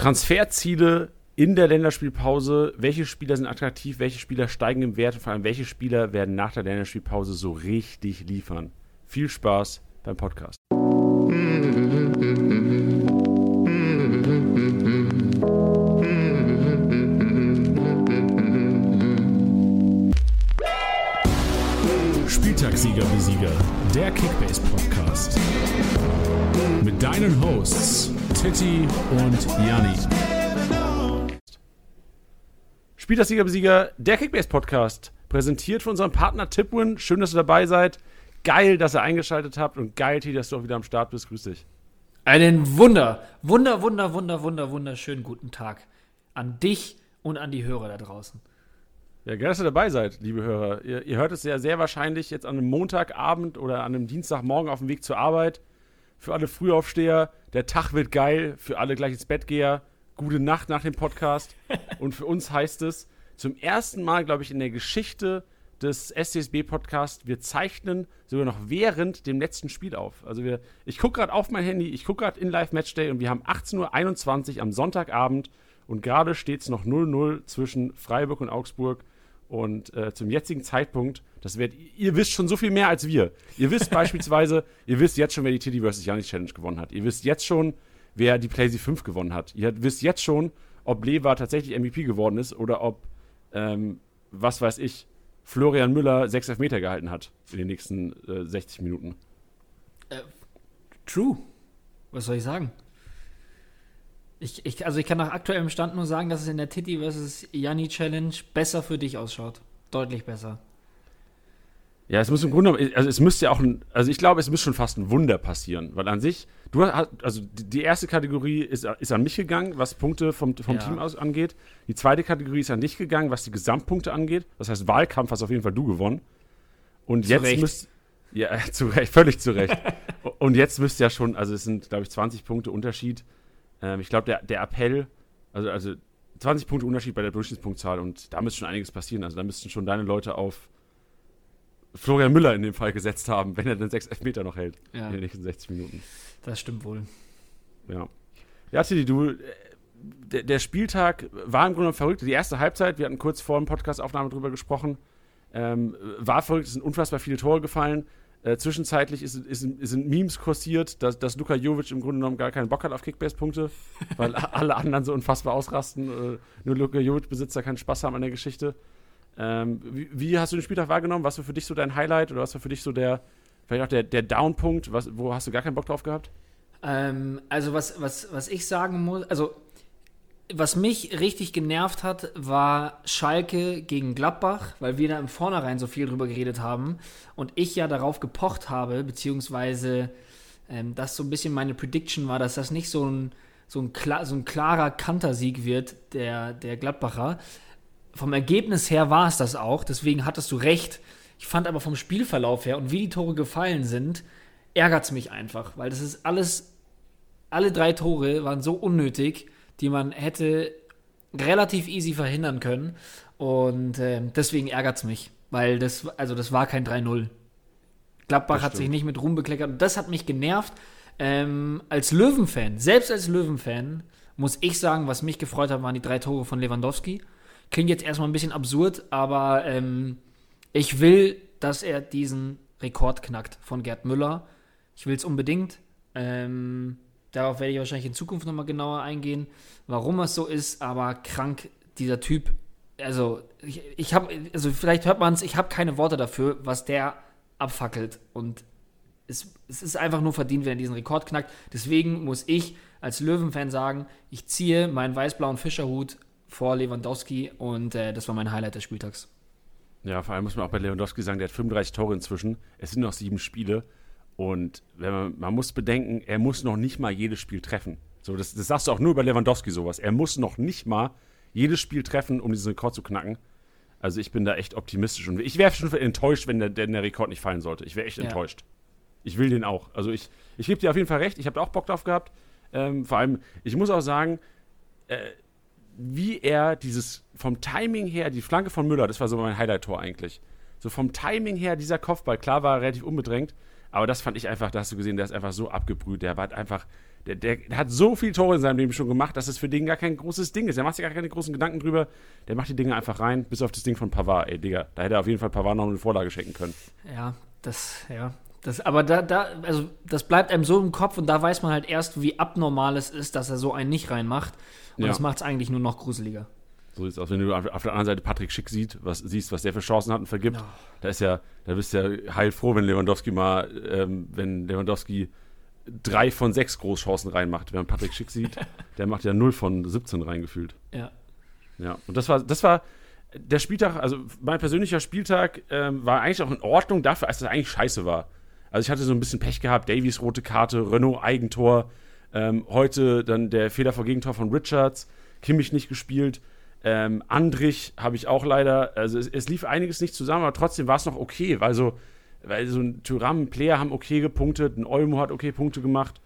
Transferziele in der Länderspielpause. Welche Spieler sind attraktiv? Welche Spieler steigen im Wert? Und vor allem, welche Spieler werden nach der Länderspielpause so richtig liefern? Viel Spaß beim Podcast. Spieltagssieger wie Sieger, der Kickbase Podcast. Mit deinen Hosts Titti und Janni. Spieltagssieger Besieger, der Kickbase Podcast, präsentiert von unserem Partner Tipwin. Schön, dass ihr dabei seid. Geil, dass ihr eingeschaltet habt und geil, Titti, dass du auch wieder am Start bist. Grüß dich. Einen Wunder, Wunder, Wunder, Wunder, Wunder, wunderschönen guten Tag an dich und an die Hörer da draußen. Ja, geil, dass ihr dabei seid, liebe Hörer. Ihr, ihr hört es ja sehr wahrscheinlich jetzt an einem Montagabend oder an einem Dienstagmorgen auf dem Weg zur Arbeit. Für alle Frühaufsteher, der Tag wird geil. Für alle gleich ins Bett geher, gute Nacht nach dem Podcast. und für uns heißt es zum ersten Mal, glaube ich, in der Geschichte des SCSB-Podcasts, wir zeichnen sogar noch während dem letzten Spiel auf. Also wir, ich gucke gerade auf mein Handy, ich gucke gerade in Live Matchday und wir haben 18.21 Uhr am Sonntagabend und gerade steht es noch 0-0 zwischen Freiburg und Augsburg. Und äh, zum jetzigen Zeitpunkt, das wird, ihr wisst schon so viel mehr als wir. Ihr wisst beispielsweise, ihr wisst jetzt schon, wer die Titty vs. Janis Challenge gewonnen hat. Ihr wisst jetzt schon, wer die PlayStation 5 gewonnen hat. Ihr wisst jetzt schon, ob Lever tatsächlich MVP geworden ist oder ob, ähm, was weiß ich, Florian Müller sechs Elfmeter gehalten hat in den nächsten äh, 60 Minuten. Äh, true. Was soll ich sagen? Ich, ich, also ich kann nach aktuellem Stand nur sagen, dass es in der Titi vs. Janni Challenge besser für dich ausschaut. Deutlich besser. Ja, es muss im Grunde, also es müsste ja auch ein, also ich glaube, es müsste schon fast ein Wunder passieren, weil an sich, du hast, also die erste Kategorie ist, ist an mich gegangen, was Punkte vom, vom Ja. Team aus angeht. Die zweite Kategorie ist an dich gegangen, was die Gesamtpunkte angeht. Das heißt, Wahlkampf hast auf jeden Fall du gewonnen. Und Zu jetzt müsst, ja, zu Recht, völlig zu Recht. Und jetzt müsst ihr ja schon, also es sind, glaube ich, 20 Punkte Unterschied. Ähm, ich glaube, der, der Appell, also, also 20 Punkte Unterschied bei der Durchschnittspunktzahl und da müsste schon einiges passieren. Also da müssten schon deine Leute auf Florian Müller in dem Fall gesetzt haben, wenn er den 6 Elfmeter noch hält Ja, in den nächsten 60 Minuten. das stimmt wohl. Ja. Ja, Tilly, du, der, der Spieltag war im Grunde genommen verrückt. Die erste Halbzeit, wir hatten kurz vor dem Podcast-Aufnahme drüber gesprochen, ähm, war verrückt, es sind unfassbar viele Tore gefallen. Äh, zwischenzeitlich ist, ist, sind Memes kursiert, dass, dass Luka Jovic im Grunde genommen gar keinen Bock hat auf Kickbase-Punkte, weil alle anderen so unfassbar ausrasten. Äh, nur Luka Jovic-Besitzer keinen Spaß haben an der Geschichte. Ähm, wie, wie hast du den Spieltag wahrgenommen? Was war für dich so dein Highlight oder was war für dich so der, vielleicht auch der, der Downpunkt? Was, wo hast du gar keinen Bock drauf gehabt? Ähm, also was, was, was ich sagen muss, also was mich richtig genervt hat, war Schalke gegen Gladbach, weil wir da im Vornherein so viel drüber geredet haben und ich ja darauf gepocht habe, beziehungsweise ähm, das so ein bisschen meine Prediction war, dass das nicht so ein, so ein, klar, so ein klarer Kantersieg wird, der, der Gladbacher. Vom Ergebnis her war es das auch, deswegen hattest du recht. Ich fand aber vom Spielverlauf her und wie die Tore gefallen sind, ärgert es mich einfach, weil das ist alles, alle drei Tore waren so unnötig, die man hätte relativ easy verhindern können. Und ähm, deswegen ärgert es mich, weil das, also das war kein 3-0. Gladbach hat sich nicht mit Ruhm bekleckert und das hat mich genervt. Ähm, als Löwenfan, selbst als Löwenfan, muss ich sagen, was mich gefreut hat, waren die drei Tore von Lewandowski. Klingt jetzt erstmal ein bisschen absurd, aber ähm, ich will, dass er diesen Rekord knackt von Gerd Müller. Ich will es unbedingt. Ähm, darauf werde ich wahrscheinlich in Zukunft nochmal genauer eingehen, warum es so ist, aber krank, dieser Typ. Also, ich, ich habe, also vielleicht hört man es, ich habe keine Worte dafür, was der abfackelt. Und es, es ist einfach nur verdient, wenn er diesen Rekord knackt. Deswegen muss ich als Löwenfan sagen, ich ziehe meinen weiß-blauen Fischerhut vor Lewandowski und äh, das war mein Highlight des Spieltags. Ja, vor allem muss man auch bei Lewandowski sagen, der hat 35 Tore inzwischen. Es sind noch sieben Spiele. Und man, man muss bedenken, er muss noch nicht mal jedes Spiel treffen. So, das, das sagst du auch nur über Lewandowski sowas. Er muss noch nicht mal jedes Spiel treffen, um diesen Rekord zu knacken. Also ich bin da echt optimistisch. Und ich wäre schon enttäuscht, wenn der, der Rekord nicht fallen sollte. Ich wäre echt Ja. enttäuscht. Ich will den auch. Also ich, ich gebe dir auf jeden Fall recht. Ich habe da auch Bock drauf gehabt. Ähm, vor allem, ich muss auch sagen, äh, wie er dieses vom Timing her, die Flanke von Müller, das war so mein Highlight-Tor eigentlich. So vom Timing her, dieser Kopfball, klar war er relativ unbedrängt, aber das fand ich einfach, da hast du gesehen, der ist einfach so abgebrüht, der war einfach, der, der, hat so viele Tore in seinem Leben schon gemacht, dass es für den gar kein großes Ding ist. Der macht sich gar keine großen Gedanken drüber. Der macht die Dinge einfach rein, bis auf das Ding von Pavard. Ey, Digga, da hätte er auf jeden Fall Pavard noch eine Vorlage schenken können. Ja, das, ja. Das, aber da, da, also das bleibt einem so im Kopf und da weiß man halt erst, wie abnormal es ist, dass er so einen nicht reinmacht. Und ja. das macht es eigentlich nur noch gruseliger. So sieht es aus, wenn du auf der anderen Seite Patrick Schick sieht, was, siehst, was der für Chancen hat und vergibt. Ja. Da ist ja, da bist du ja heilfroh, wenn Lewandowski mal, ähm, wenn Lewandowski drei von sechs Großchancen reinmacht. Wenn man Patrick Schick sieht, der macht ja 0 von 17 reingefühlt. Ja. Ja, und das war, das war der Spieltag, also mein persönlicher Spieltag ähm, war eigentlich auch in Ordnung dafür, als es eigentlich scheiße war. Also ich hatte so ein bisschen Pech gehabt, Davies rote Karte, Renault Eigentor, ähm, heute dann der Fehler vor Gegentor von Richards, Kimmich nicht gespielt, ähm, Andrich habe ich auch leider, also es, es, lief einiges nicht zusammen, aber trotzdem war es noch okay, weil so, weil so ein Tyram, ein Player haben okay gepunktet, ein Olmo hat okay Punkte gemacht,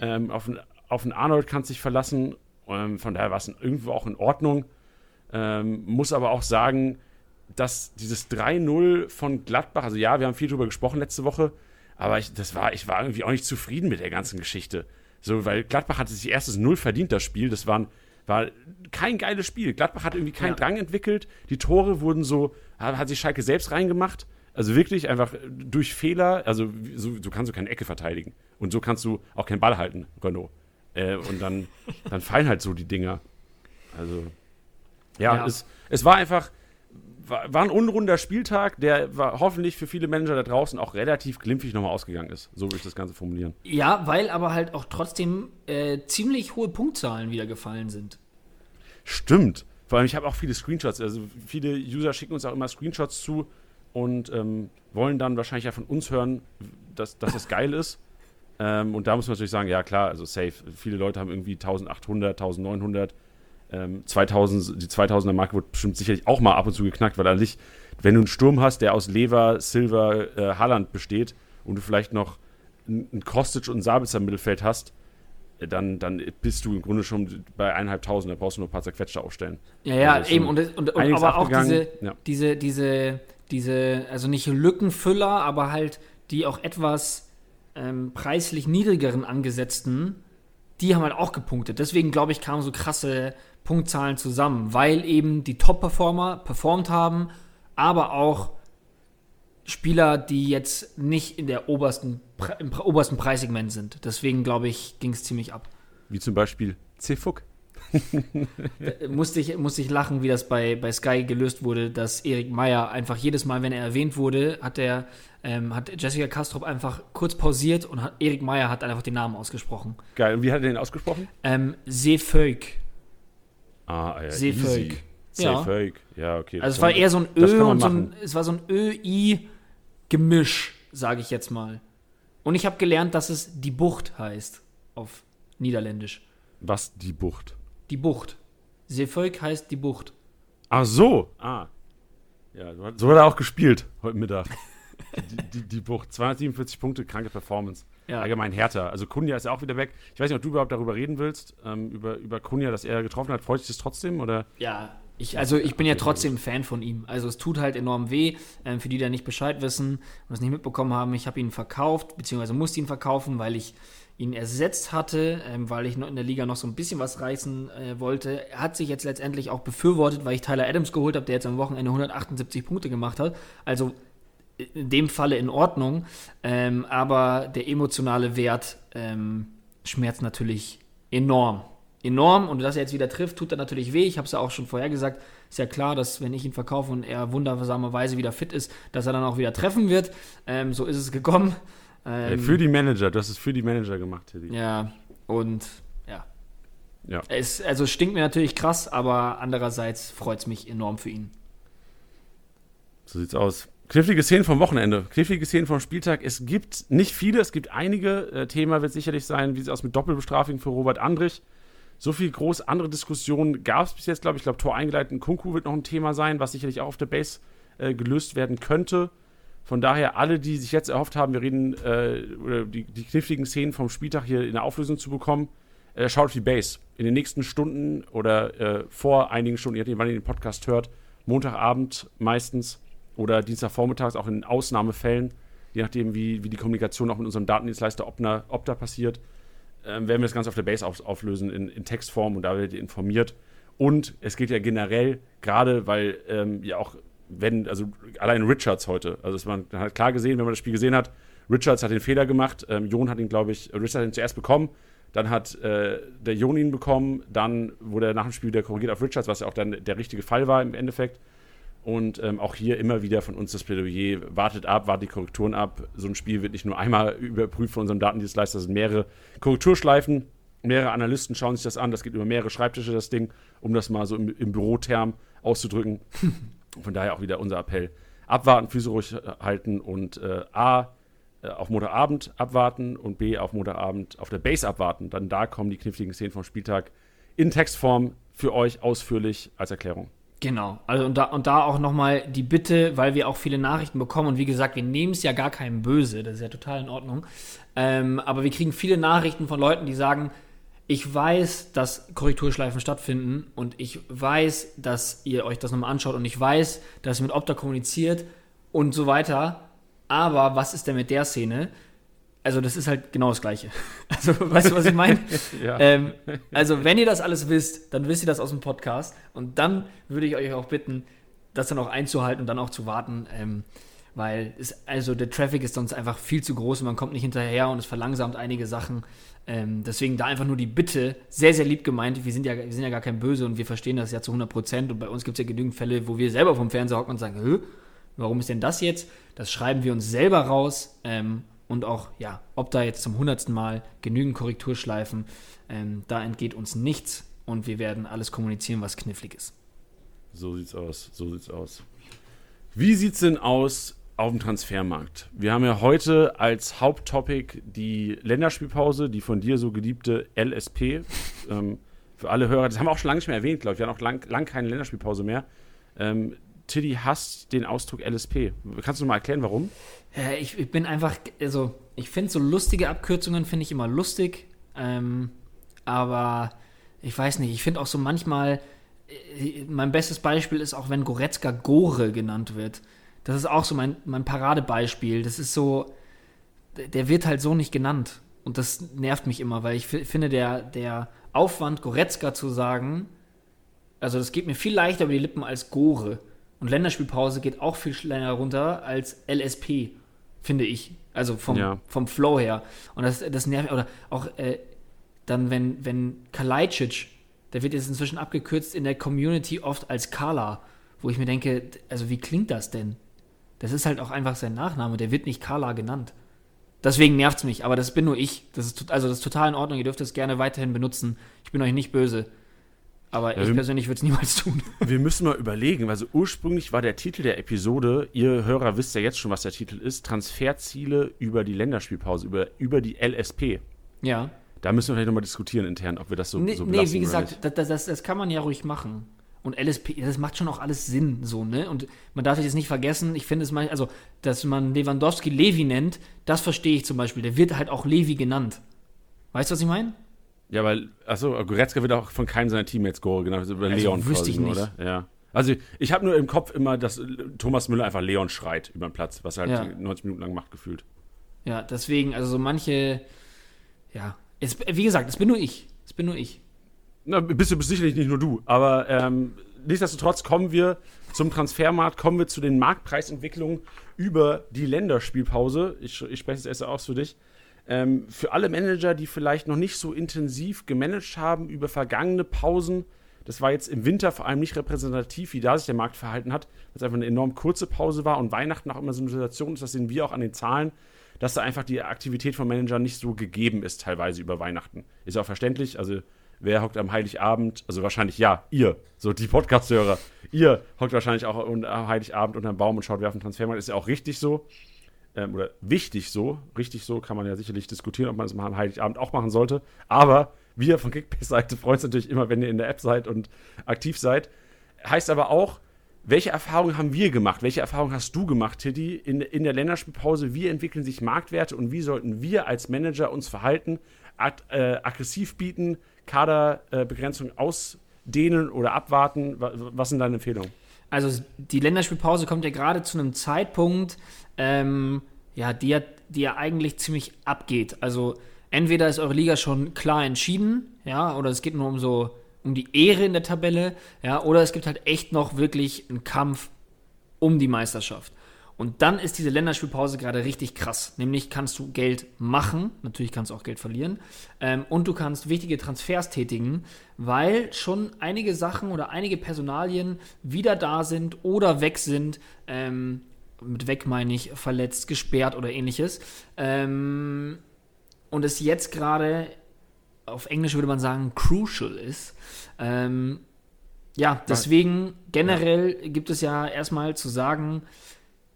ähm, auf, ein, auf einen Arnold kannst dich verlassen, ähm, von daher war es irgendwo auch in Ordnung, ähm, muss aber auch sagen, dass dieses 3-0 von Gladbach, also ja, wir haben viel drüber gesprochen letzte Woche, aber ich, das war, ich war irgendwie auch nicht zufrieden mit der ganzen Geschichte. So, weil Gladbach hatte sich erstes Null verdient, das Spiel. Das war, war kein geiles Spiel. Gladbach hat irgendwie keinen ja. Drang entwickelt. Die Tore wurden so, hat sich Schalke selbst reingemacht. Also wirklich einfach durch Fehler, also so, so kannst du keine Ecke verteidigen. Und so kannst du auch keinen Ball halten, Renault. Äh, und dann, dann fallen halt so die Dinger. Also, ja, ja. Es, es war einfach, war, war ein unrunder Spieltag, der war hoffentlich für viele Manager da draußen auch relativ glimpflich nochmal ausgegangen ist. So würde ich das Ganze formulieren. Ja, weil aber halt auch trotzdem äh, ziemlich hohe Punktzahlen wieder gefallen sind. Stimmt. Vor allem, ich habe auch viele Screenshots. Also viele User schicken uns auch immer Screenshots zu und ähm, wollen dann wahrscheinlich ja von uns hören, dass, dass das geil ist. Ähm, und da muss man natürlich sagen, ja klar, also safe. Viele Leute haben irgendwie 1800, 1900 ähm, 2000, die 2000er Marke wird bestimmt sicherlich auch mal ab und zu geknackt, weil eigentlich, wenn du einen Sturm hast, der aus Lever, Silver, äh, Haaland besteht und du vielleicht noch einen Kostic und einen Sabitzer im Mittelfeld hast, äh, dann, dann bist du im Grunde schon bei eineinhalbtausend, da brauchst du nur ein paar zerquetschte aufstellen. Ja, ja, also eben, und, und, und aber auch diese, ja. diese, diese, diese, also nicht Lückenfüller, aber halt die auch etwas ähm, preislich niedrigeren angesetzten, die haben halt auch gepunktet. Deswegen, glaube ich, kamen so krasse Punktzahlen zusammen, weil eben die Top-Performer performt haben, aber auch Spieler, die jetzt nicht in der obersten, im obersten Preissegment sind. Deswegen, glaube ich, ging es ziemlich ab. Wie zum Beispiel Cefuk. Musste, ich, musste ich lachen, wie das bei, bei Sky gelöst wurde, dass Erik Meyer einfach jedes Mal, wenn er erwähnt wurde, hat der ähm, hat Jessica Kastrop einfach kurz pausiert und hat, Erik Meyer hat einfach den Namen ausgesprochen. Geil. Und wie hat er den ausgesprochen? Ähm, Seefolk. Ah, ja. Seefolk. Seefolk. Ja, okay. Also es war eher so ein Ö und so ein, es war so ein Ö-I-Gemisch, sage ich jetzt mal. Und ich habe gelernt, dass es die Bucht heißt auf Niederländisch. Was die Bucht? Die Bucht. Seefolk heißt die Bucht. Ach so. Ah. Ja, so hat er auch gespielt heute Mittag. die, die, die, Bucht. 247 Punkte, kranke Performance. Ja. Allgemein härter. Also Kunja ist ja auch wieder weg. Ich weiß nicht, ob du überhaupt darüber reden willst, ähm, über, über Kunja, dass er getroffen hat. Freut dich das trotzdem? Oder? Ja, ich, also ich bin ja trotzdem Fan von ihm. Also es tut halt enorm weh, ähm, für die, die nicht Bescheid wissen und es nicht mitbekommen haben. Ich habe ihn verkauft, beziehungsweise musste ihn verkaufen, weil ich ihn ersetzt hatte, ähm, weil ich noch in der Liga noch so ein bisschen was reißen äh, wollte. Er hat sich jetzt letztendlich auch befürwortet, weil ich Tyler Adams geholt habe, der jetzt am Wochenende 178 Punkte gemacht hat. Also in dem Falle in Ordnung, ähm, aber der emotionale Wert ähm, schmerzt natürlich enorm. Enorm und dass er jetzt wieder trifft, tut er natürlich weh. Ich habe es ja auch schon vorher gesagt. Ist ja klar, dass wenn ich ihn verkaufe und er wundersamerweise wieder fit ist, dass er dann auch wieder treffen wird. Ähm, so ist es gekommen. Ähm, für die Manager, du hast es für die Manager gemacht, Teddy. Ja, und ja. ja. Es, also es stinkt mir natürlich krass, aber andererseits freut es mich enorm für ihn. So sieht's aus. Knifflige Szenen vom Wochenende, knifflige Szenen vom Spieltag. Es gibt nicht viele, es gibt einige. Äh, Thema wird sicherlich sein, wie sieht es aus mit Doppelbestrafung für Robert Andrich. So viel groß andere Diskussionen gab es bis jetzt, glaube ich. Ich glaube, Tor eingeleiteten Kunku wird noch ein Thema sein, was sicherlich auch auf der Base äh, gelöst werden könnte. Von daher, alle, die sich jetzt erhofft haben, wir reden, äh, oder die, die, kniffligen Szenen vom Spieltag hier in der Auflösung zu bekommen, äh, schaut auf die Base. In den nächsten Stunden oder äh, vor einigen Stunden, je nachdem, wann ihr den Podcast hört, Montagabend meistens oder Dienstagvormittags, auch in Ausnahmefällen, je nachdem, wie, wie die Kommunikation auch mit unserem Datendienstleister Opna, Opta passiert, äh, werden wir das Ganze auf der Base auf, auflösen in, in, Textform und da werdet ihr informiert. Und es geht ja generell, gerade weil ähm, ja auch, wenn, also allein Richards heute, also man hat klar gesehen, wenn man das Spiel gesehen hat, Richards hat den Fehler gemacht, ähm, Jon hat ihn, glaube ich, Richards hat ihn zuerst bekommen, dann hat äh, der Jon ihn bekommen, dann wurde er nach dem Spiel wieder korrigiert auf Richards, was ja auch dann der richtige Fall war im Endeffekt. Und ähm, auch hier immer wieder von uns das Plädoyer, wartet ab, wartet die Korrekturen ab. So ein Spiel wird nicht nur einmal überprüft von unserem Datendienstleister, es sind mehrere Korrekturschleifen, mehrere Analysten schauen sich das an, das geht über mehrere Schreibtische, das Ding, um das mal so im, im Büroterm auszudrücken. von daher auch wieder unser Appell. Abwarten, Füße ruhig halten und äh, A, äh, auf Montagabend abwarten und B, auf Montagabend auf der Base abwarten. Dann da kommen die kniffligen Szenen vom Spieltag in Textform für euch ausführlich als Erklärung. Genau, also und da, und da auch nochmal die Bitte, weil wir auch viele Nachrichten bekommen und wie gesagt, wir nehmen es ja gar keinem böse, das ist ja total in Ordnung. Ähm, aber wir kriegen viele Nachrichten von Leuten, die sagen, ich weiß, dass Korrekturschleifen stattfinden und ich weiß, dass ihr euch das nochmal anschaut und ich weiß, dass ihr mit Opta kommuniziert und so weiter. Aber was ist denn mit der Szene? Also, das ist halt genau das Gleiche. Also, weißt du, was ich meine? ja. ähm, also, wenn ihr das alles wisst, dann wisst ihr das aus dem Podcast. Und dann würde ich euch auch bitten, das dann auch einzuhalten und dann auch zu warten. Ähm, weil es, also der Traffic ist sonst einfach viel zu groß und man kommt nicht hinterher und es verlangsamt einige Sachen. Ähm, deswegen da einfach nur die Bitte, sehr, sehr lieb gemeint. Wir sind ja, wir sind ja gar kein Böse und wir verstehen das ja zu 100 Prozent. Und bei uns gibt es ja genügend Fälle, wo wir selber vom Fernseher hocken und sagen, Hö, warum ist denn das jetzt? Das schreiben wir uns selber raus. Ähm, und auch, ja, ob da jetzt zum hundertsten Mal genügend Korrekturschleifen, ähm, da entgeht uns nichts und wir werden alles kommunizieren, was knifflig ist. So sieht's aus, so sieht's aus. Wie sieht's denn aus auf dem Transfermarkt? Wir haben ja heute als Haupttopic die Länderspielpause, die von dir so geliebte LSP. ähm, für alle Hörer, das haben wir auch schon lange nicht mehr erwähnt, glaube ich. Wir haben auch lang, lang keine Länderspielpause mehr. Ähm, Tiddy hasst den Ausdruck LSP. Kannst du mal erklären, warum? Äh, ich, ich, bin einfach, also ich finde so lustige Abkürzungen finde ich immer lustig, ähm, aber ich weiß nicht, ich finde auch so manchmal, äh, mein bestes Beispiel ist auch, wenn Goretzka Gore genannt wird. Das ist auch so mein, mein Paradebeispiel. Das ist so, der wird halt so nicht genannt. Und das nervt mich immer, weil ich finde, der, der Aufwand, Goretzka zu sagen, also das geht mir viel leichter über die Lippen als Gore. Und Länderspielpause geht auch viel schneller runter als LSP, finde ich. Also vom, ja. vom Flow her. Und das, das nervt. Oder auch äh, dann, wenn, wenn Kalajdzic, der wird jetzt inzwischen abgekürzt in der Community oft als Kala, wo ich mir denke, also wie klingt das denn? Das ist halt auch einfach sein Nachname, der wird nicht Kala genannt. Deswegen nervt es mich, aber das bin nur ich. Das ist, also das ist total in Ordnung, ihr dürft es gerne weiterhin benutzen. Ich bin euch nicht böse. Aber ja, ich persönlich würde es niemals tun. Wir müssen mal überlegen, also ursprünglich war der Titel der Episode, ihr Hörer wisst ja jetzt schon, was der Titel ist, Transferziele über die Länderspielpause, über, über die LSP. Ja. Da müssen wir vielleicht nochmal diskutieren intern, ob wir das so, nee, so Nee, wie gesagt, das, das, das kann man ja ruhig machen. Und LSP, das macht schon auch alles Sinn, so, ne? Und man darf jetzt nicht vergessen, ich finde es mal, also, dass man Lewandowski Levi nennt, das verstehe ich zum Beispiel. Der wird halt auch Levi genannt. Weißt du, was ich meine? Ja, weil, achso, Goretzka wird auch von keinem seiner Teammates Gore genannt, also über also Leon wüsste ich nicht. oder? Ja. Also ich habe nur im Kopf immer, dass Thomas Müller einfach Leon schreit über den Platz, was er halt ja. 90 Minuten lang macht, gefühlt. Ja, deswegen, also so manche, ja, es, wie gesagt, es bin nur ich. Es bin nur ich. Na, bist du sicherlich nicht nur du, aber ähm, nichtsdestotrotz kommen wir zum Transfermarkt, kommen wir zu den Marktpreisentwicklungen über die Länderspielpause. Ich, ich spreche es erst aus für dich. Ähm, für alle Manager, die vielleicht noch nicht so intensiv gemanagt haben über vergangene Pausen, das war jetzt im Winter vor allem nicht repräsentativ, wie da sich der Markt verhalten hat, weil es einfach eine enorm kurze Pause war und Weihnachten auch immer so eine Situation ist, das sehen wir auch an den Zahlen, dass da einfach die Aktivität von Managern nicht so gegeben ist, teilweise über Weihnachten. Ist auch verständlich, also wer hockt am Heiligabend, also wahrscheinlich ja, ihr, so die Podcast-Hörer, ihr hockt wahrscheinlich auch am Heiligabend unter dem Baum und schaut, wer auf den Transfermarkt ist ja auch richtig so ähm, oder wichtig so, richtig so, kann man ja sicherlich diskutieren, ob man es mal am Heiligabend auch machen sollte. Aber wir von Kickbase-Seite freuen uns natürlich immer, wenn ihr in der App seid und aktiv seid. Heißt aber auch, welche Erfahrungen haben wir gemacht? Welche Erfahrungen hast du gemacht, Tiddy, in, in der Länderspielpause? Wie entwickeln sich Marktwerte und wie sollten wir als Manager uns verhalten? Ag äh, aggressiv bieten, Kaderbegrenzung ausdehnen oder abwarten? Was sind deine Empfehlungen? Also die Länderspielpause kommt ja gerade zu einem Zeitpunkt, ähm, ja, die die ja eigentlich ziemlich abgeht. Also entweder ist eure Liga schon klar entschieden, ja, oder es geht nur um so um die Ehre in der Tabelle, ja, oder es gibt halt echt noch wirklich einen Kampf um die Meisterschaft. Und dann ist diese Länderspielpause gerade richtig krass. Nämlich kannst du Geld machen, natürlich kannst du auch Geld verlieren, ähm, und du kannst wichtige Transfers tätigen, weil schon einige Sachen oder einige Personalien wieder da sind oder weg sind. Ähm, mit weg meine ich verletzt, gesperrt oder ähnliches. Ähm, und es jetzt gerade, auf Englisch würde man sagen, crucial ist. Ähm, ja, deswegen generell ja. gibt es ja erstmal zu sagen,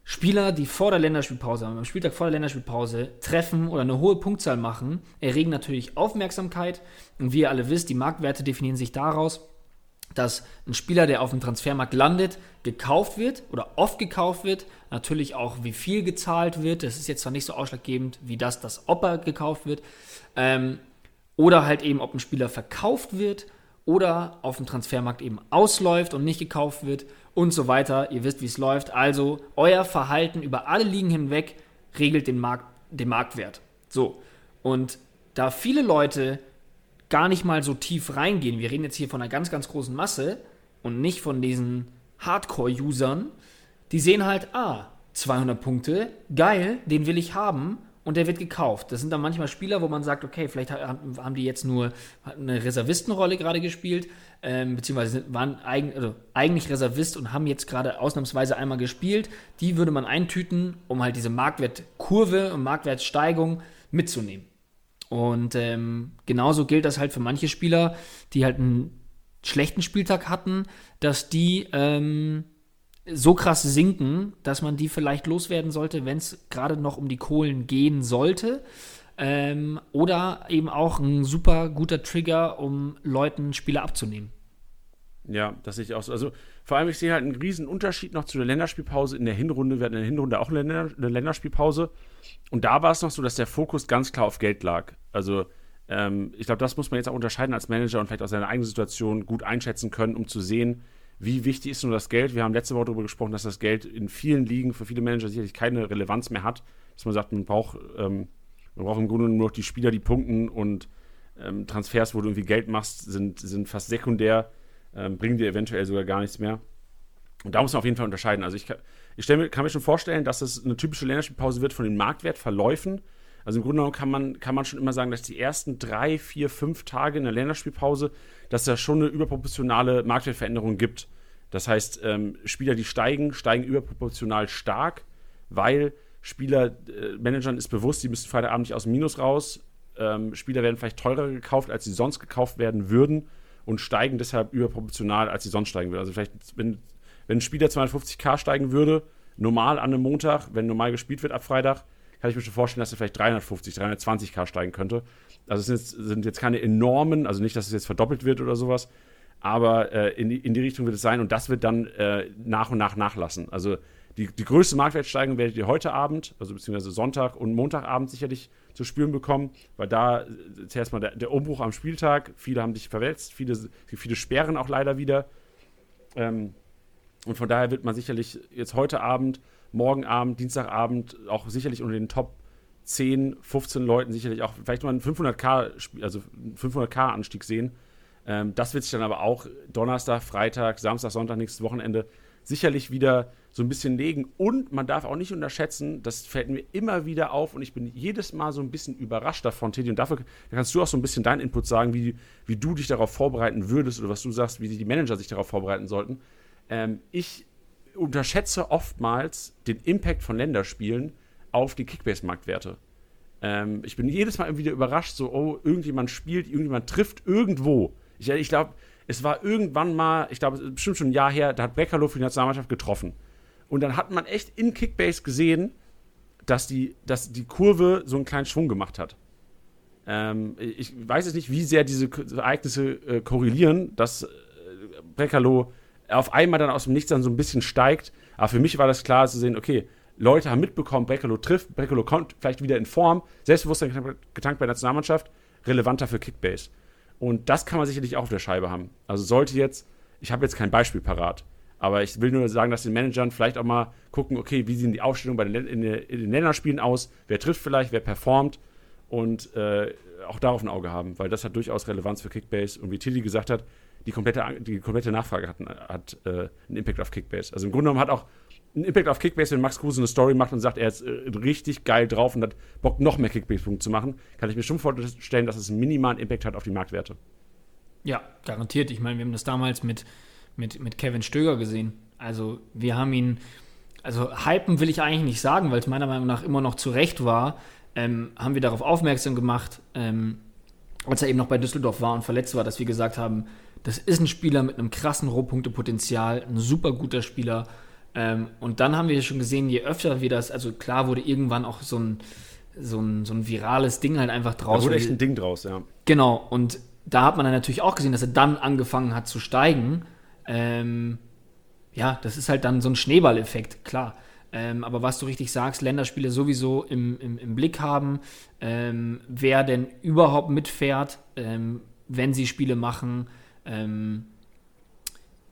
Spieler, die vor der Länderspielpause, am Spieltag vor der Länderspielpause treffen oder eine hohe Punktzahl machen, erregen natürlich Aufmerksamkeit. Und wie ihr alle wisst, die Marktwerte definieren sich daraus, dass ein Spieler, der auf dem Transfermarkt landet, gekauft wird oder oft gekauft wird. Natürlich auch, wie viel gezahlt wird. Das ist jetzt zwar nicht so ausschlaggebend wie das, dass ob er gekauft wird. Ähm, oder halt eben, ob ein Spieler verkauft wird oder auf dem Transfermarkt eben ausläuft und nicht gekauft wird und so weiter. Ihr wisst, wie es läuft. Also euer Verhalten über alle Ligen hinweg regelt den, Markt, den Marktwert. So. Und da viele Leute gar nicht mal so tief reingehen, wir reden jetzt hier von einer ganz, ganz großen Masse und nicht von diesen Hardcore-Usern, die sehen halt, ah, 200 Punkte, geil, den will ich haben und der wird gekauft. Das sind dann manchmal Spieler, wo man sagt, okay, vielleicht haben die jetzt nur eine Reservistenrolle gerade gespielt, ähm, beziehungsweise waren eigen, also eigentlich Reservist und haben jetzt gerade ausnahmsweise einmal gespielt. Die würde man eintüten, um halt diese Marktwertkurve und Marktwertsteigung mitzunehmen. Und ähm, genauso gilt das halt für manche Spieler, die halt einen schlechten Spieltag hatten, dass die ähm, so krass sinken, dass man die vielleicht loswerden sollte, wenn es gerade noch um die Kohlen gehen sollte. Ähm, oder eben auch ein super guter Trigger, um Leuten Spiele abzunehmen. Ja, das sehe ich auch so. Also vor allem, ich sehe halt einen riesen Unterschied noch zu der Länderspielpause. In der Hinrunde, wir hatten in der Hinrunde auch eine, Länder, eine Länderspielpause. Und da war es noch so, dass der Fokus ganz klar auf Geld lag. Also ähm, ich glaube, das muss man jetzt auch unterscheiden als Manager und vielleicht auch seine eigene Situation gut einschätzen können, um zu sehen, wie wichtig ist nur das Geld? Wir haben letzte Woche darüber gesprochen, dass das Geld in vielen Ligen für viele Manager sicherlich keine Relevanz mehr hat. Dass man sagt, man braucht, ähm, man braucht im Grunde nur noch die Spieler, die punkten und ähm, Transfers, wo du irgendwie Geld machst, sind, sind fast sekundär, ähm, bringen dir eventuell sogar gar nichts mehr. Und da muss man auf jeden Fall unterscheiden. Also ich, kann, ich mir, kann mir schon vorstellen, dass es eine typische Länderspielpause wird von den Marktwertverläufen. Also im Grunde genommen kann man, kann man schon immer sagen, dass die ersten drei, vier, fünf Tage in der Länderspielpause dass es schon eine überproportionale Marktwertveränderung gibt. Das heißt, ähm, Spieler, die steigen, steigen überproportional stark, weil Spieler, äh, Managern ist bewusst, die müssen Freitagabend nicht aus dem Minus raus. Ähm, Spieler werden vielleicht teurer gekauft, als sie sonst gekauft werden würden und steigen deshalb überproportional, als sie sonst steigen würden. Also vielleicht, wenn, wenn ein Spieler 250k steigen würde, normal an einem Montag, wenn normal gespielt wird ab Freitag, kann ich mir schon vorstellen, dass er vielleicht 350, 320k steigen könnte. Also es sind jetzt, sind jetzt keine enormen, also nicht, dass es jetzt verdoppelt wird oder sowas, aber äh, in, die, in die Richtung wird es sein und das wird dann äh, nach und nach nachlassen. Also die, die größte Marktwertsteigerung werdet ihr heute Abend, also beziehungsweise Sonntag und Montagabend sicherlich zu spüren bekommen, weil da zuerst mal der, der Umbruch am Spieltag, viele haben sich verletzt, viele, viele sperren auch leider wieder. Ähm, und von daher wird man sicherlich jetzt heute Abend, morgen Abend, Dienstagabend auch sicherlich unter den Top 10, 15 Leuten sicherlich auch vielleicht mal einen 500k, also 500k Anstieg sehen. Ähm, das wird sich dann aber auch Donnerstag, Freitag, Samstag, Sonntag, nächstes Wochenende sicherlich wieder so ein bisschen legen. Und man darf auch nicht unterschätzen, das fällt mir immer wieder auf und ich bin jedes Mal so ein bisschen überrascht davon, Teddy. Und dafür kannst du auch so ein bisschen deinen Input sagen, wie, wie du dich darauf vorbereiten würdest oder was du sagst, wie die Manager sich darauf vorbereiten sollten. Ähm, ich unterschätze oftmals den Impact von Länderspielen auf die Kickbase-Marktwerte. Ähm, ich bin jedes Mal wieder überrascht, so, oh, irgendjemand spielt, irgendjemand trifft irgendwo. Ich, ich glaube, es war irgendwann mal, ich glaube, bestimmt schon ein Jahr her, da hat Breckerloh für die Nationalmannschaft getroffen. Und dann hat man echt in Kickbase gesehen, dass die, dass die Kurve so einen kleinen Schwung gemacht hat. Ähm, ich weiß jetzt nicht, wie sehr diese Ereignisse äh, korrelieren, dass äh, Breckerloh auf einmal dann aus dem Nichts dann so ein bisschen steigt. Aber für mich war das klar zu sehen, okay, Leute haben mitbekommen, Brekalo trifft, Brekalo kommt vielleicht wieder in Form, Selbstbewusstsein getankt bei der Nationalmannschaft, relevanter für Kickbase. Und das kann man sicherlich auch auf der Scheibe haben. Also sollte jetzt, ich habe jetzt kein Beispiel parat, aber ich will nur sagen, dass den Managern vielleicht auch mal gucken, okay, wie sehen die Aufstellungen bei den, in den Länderspielen aus, wer trifft vielleicht, wer performt und äh, auch darauf ein Auge haben, weil das hat durchaus Relevanz für Kickbase. Und wie Tilly gesagt hat, die komplette, die komplette Nachfrage hat, hat äh, einen Impact auf Kickbase. Also im Grunde genommen hat auch einen Impact auf Kickbase, wenn Max Kruse eine Story macht und sagt, er ist äh, richtig geil drauf und hat Bock, noch mehr Kickbase-Punkte zu machen, kann ich mir schon vorstellen, dass es einen minimalen Impact hat auf die Marktwerte. Ja, garantiert. Ich meine, wir haben das damals mit, mit, mit Kevin Stöger gesehen. Also wir haben ihn, also hypen will ich eigentlich nicht sagen, weil es meiner Meinung nach immer noch zu Recht war, ähm, haben wir darauf aufmerksam gemacht, ähm, als er eben noch bei Düsseldorf war und verletzt war, dass wir gesagt haben, das ist ein Spieler mit einem krassen Rohpunktepotenzial, ein super guter Spieler. Ähm, und dann haben wir schon gesehen, je öfter wir das, also klar wurde irgendwann auch so ein, so ein, so ein virales Ding halt einfach draus. Da wurde echt ein Ding draus, ja. Genau, und da hat man dann natürlich auch gesehen, dass er dann angefangen hat zu steigen. Ähm, ja, das ist halt dann so ein Schneeballeffekt, klar. Ähm, aber was du richtig sagst, Länderspiele sowieso im, im, im Blick haben, ähm, wer denn überhaupt mitfährt, ähm, wenn sie Spiele machen, ähm,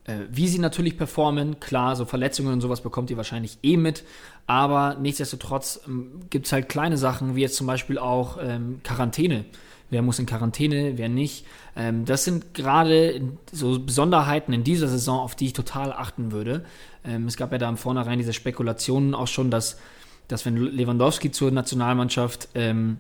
äh, wie sie natürlich performen. Klar, so Verletzungen und sowas bekommt ihr wahrscheinlich eh mit, aber nichtsdestotrotz ähm, gibt es halt kleine Sachen, wie jetzt zum Beispiel auch ähm, Quarantäne wer muss in Quarantäne, wer nicht. Ähm, das sind gerade so Besonderheiten in dieser Saison, auf die ich total achten würde. Ähm, es gab ja da im Vornherein diese Spekulationen auch schon, dass, dass wenn Lewandowski zur Nationalmannschaft ähm,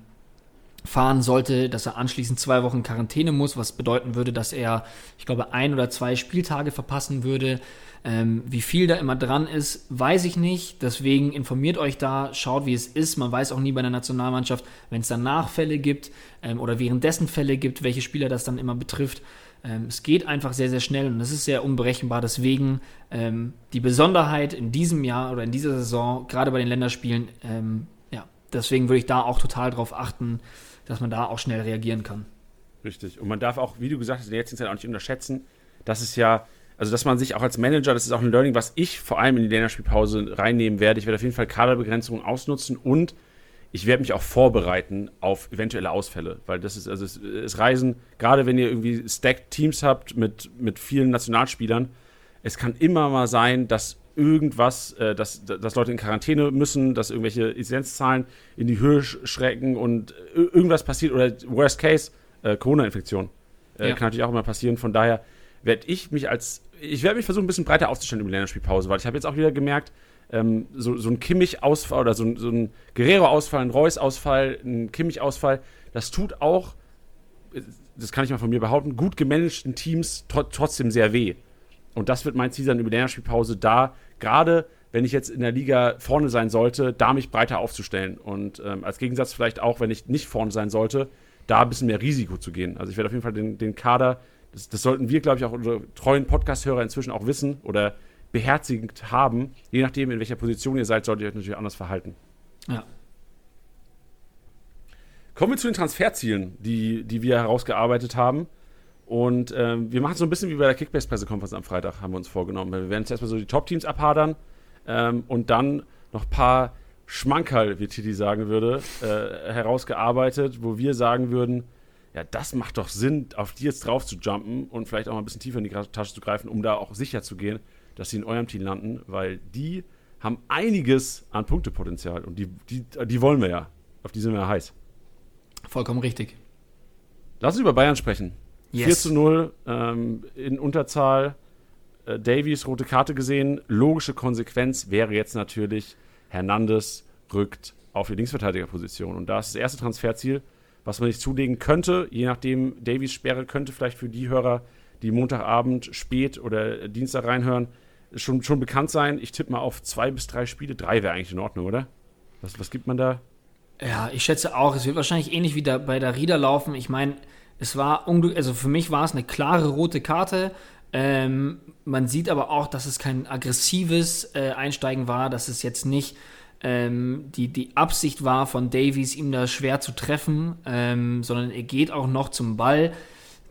fahren sollte, dass er anschließend zwei Wochen Quarantäne muss, was bedeuten würde, dass er, ich glaube, ein oder zwei Spieltage verpassen würde. Ähm, wie viel da immer dran ist, weiß ich nicht. Deswegen informiert euch da, schaut, wie es ist. Man weiß auch nie bei der Nationalmannschaft, wenn es dann Nachfälle gibt ähm, oder währenddessen Fälle gibt, welche Spieler das dann immer betrifft. Ähm, es geht einfach sehr, sehr schnell und es ist sehr unberechenbar. Deswegen ähm, die Besonderheit in diesem Jahr oder in dieser Saison, gerade bei den Länderspielen, ähm, ja, deswegen würde ich da auch total drauf achten, dass man da auch schnell reagieren kann. Richtig. Und man darf auch, wie du gesagt hast, in der jetzigen Zeit auch nicht unterschätzen, dass es ja also dass man sich auch als Manager, das ist auch ein Learning, was ich vor allem in die Länderspielpause reinnehmen werde. Ich werde auf jeden Fall Kaderbegrenzungen ausnutzen und ich werde mich auch vorbereiten auf eventuelle Ausfälle, weil das ist, also es, es Reisen, gerade wenn ihr irgendwie stacked Teams habt mit, mit vielen Nationalspielern, es kann immer mal sein, dass irgendwas, äh, dass, dass Leute in Quarantäne müssen, dass irgendwelche Inzidenzzahlen in die Höhe schrecken und irgendwas passiert oder Worst Case, äh, Corona-Infektion. Äh, ja. Kann natürlich auch immer passieren. Von daher werde ich mich als ich werde mich versuchen, ein bisschen breiter aufzustellen über die Länderspielpause, weil ich habe jetzt auch wieder gemerkt, ähm, so, so ein Kimmich-Ausfall oder so ein, so ein Guerrero-Ausfall, ein Reus-Ausfall, ein Kimmich-Ausfall, das tut auch, das kann ich mal von mir behaupten, gut gemanagten Teams tr trotzdem sehr weh. Und das wird mein Ziel sein über die Länderspielpause, da gerade wenn ich jetzt in der Liga vorne sein sollte, da mich breiter aufzustellen. Und ähm, als Gegensatz vielleicht auch, wenn ich nicht vorne sein sollte, da ein bisschen mehr Risiko zu gehen. Also ich werde auf jeden Fall den, den Kader das, das sollten wir, glaube ich, auch unsere treuen Podcast-Hörer inzwischen auch wissen oder beherzigend haben. Je nachdem, in welcher Position ihr seid, solltet ihr euch natürlich anders verhalten. Ja. Kommen wir zu den Transferzielen, die, die wir herausgearbeitet haben. Und ähm, wir machen es so ein bisschen wie bei der Kickbase-Pressekonferenz am Freitag, haben wir uns vorgenommen. Wir werden jetzt erstmal so die Top-Teams abhadern ähm, und dann noch ein paar Schmankerl, wie Titi sagen würde, äh, herausgearbeitet, wo wir sagen würden, ja, das macht doch Sinn, auf die jetzt drauf zu jumpen und vielleicht auch mal ein bisschen tiefer in die Tasche zu greifen, um da auch sicher zu gehen, dass sie in eurem Team landen, weil die haben einiges an Punktepotenzial und die, die, die wollen wir ja. Auf die sind wir ja heiß. Vollkommen richtig. Lass uns über Bayern sprechen. Yes. 4 zu 0 ähm, in Unterzahl. Äh, Davies rote Karte gesehen. Logische Konsequenz wäre jetzt natürlich, Hernandez rückt auf die Linksverteidigerposition. Und da ist das erste Transferziel was man sich zulegen könnte, je nachdem, Davies Sperre könnte vielleicht für die Hörer, die Montagabend spät oder Dienstag reinhören, schon, schon bekannt sein. Ich tippe mal auf zwei bis drei Spiele. Drei wäre eigentlich in Ordnung, oder? Was, was gibt man da? Ja, ich schätze auch, es wird wahrscheinlich ähnlich wie da bei der Rieder laufen. Ich meine, es war also für mich war es eine klare rote Karte. Ähm, man sieht aber auch, dass es kein aggressives äh, Einsteigen war, dass es jetzt nicht ähm, die, die Absicht war von Davies, ihm da schwer zu treffen, ähm, sondern er geht auch noch zum Ball.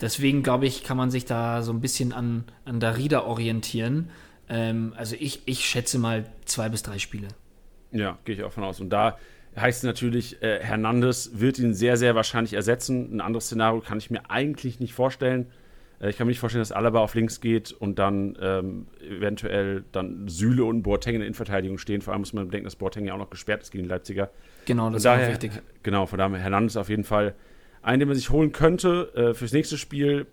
Deswegen glaube ich, kann man sich da so ein bisschen an, an Darida orientieren. Ähm, also ich, ich schätze mal zwei bis drei Spiele. Ja, gehe ich auch von aus. Und da heißt natürlich, äh, Hernandez wird ihn sehr, sehr wahrscheinlich ersetzen. Ein anderes Szenario kann ich mir eigentlich nicht vorstellen. Äh, ich kann mir nicht vorstellen, dass Alaba auf links geht und dann ähm, eventuell dann Süle und Boateng in der Innenverteidigung stehen. Vor allem muss man bedenken, dass Boateng ja auch noch gesperrt ist gegen die Leipziger. Genau, das ist auch wichtig. Genau, von daher Hernandez auf jeden Fall einen, den man sich holen könnte äh, fürs nächste Spiel.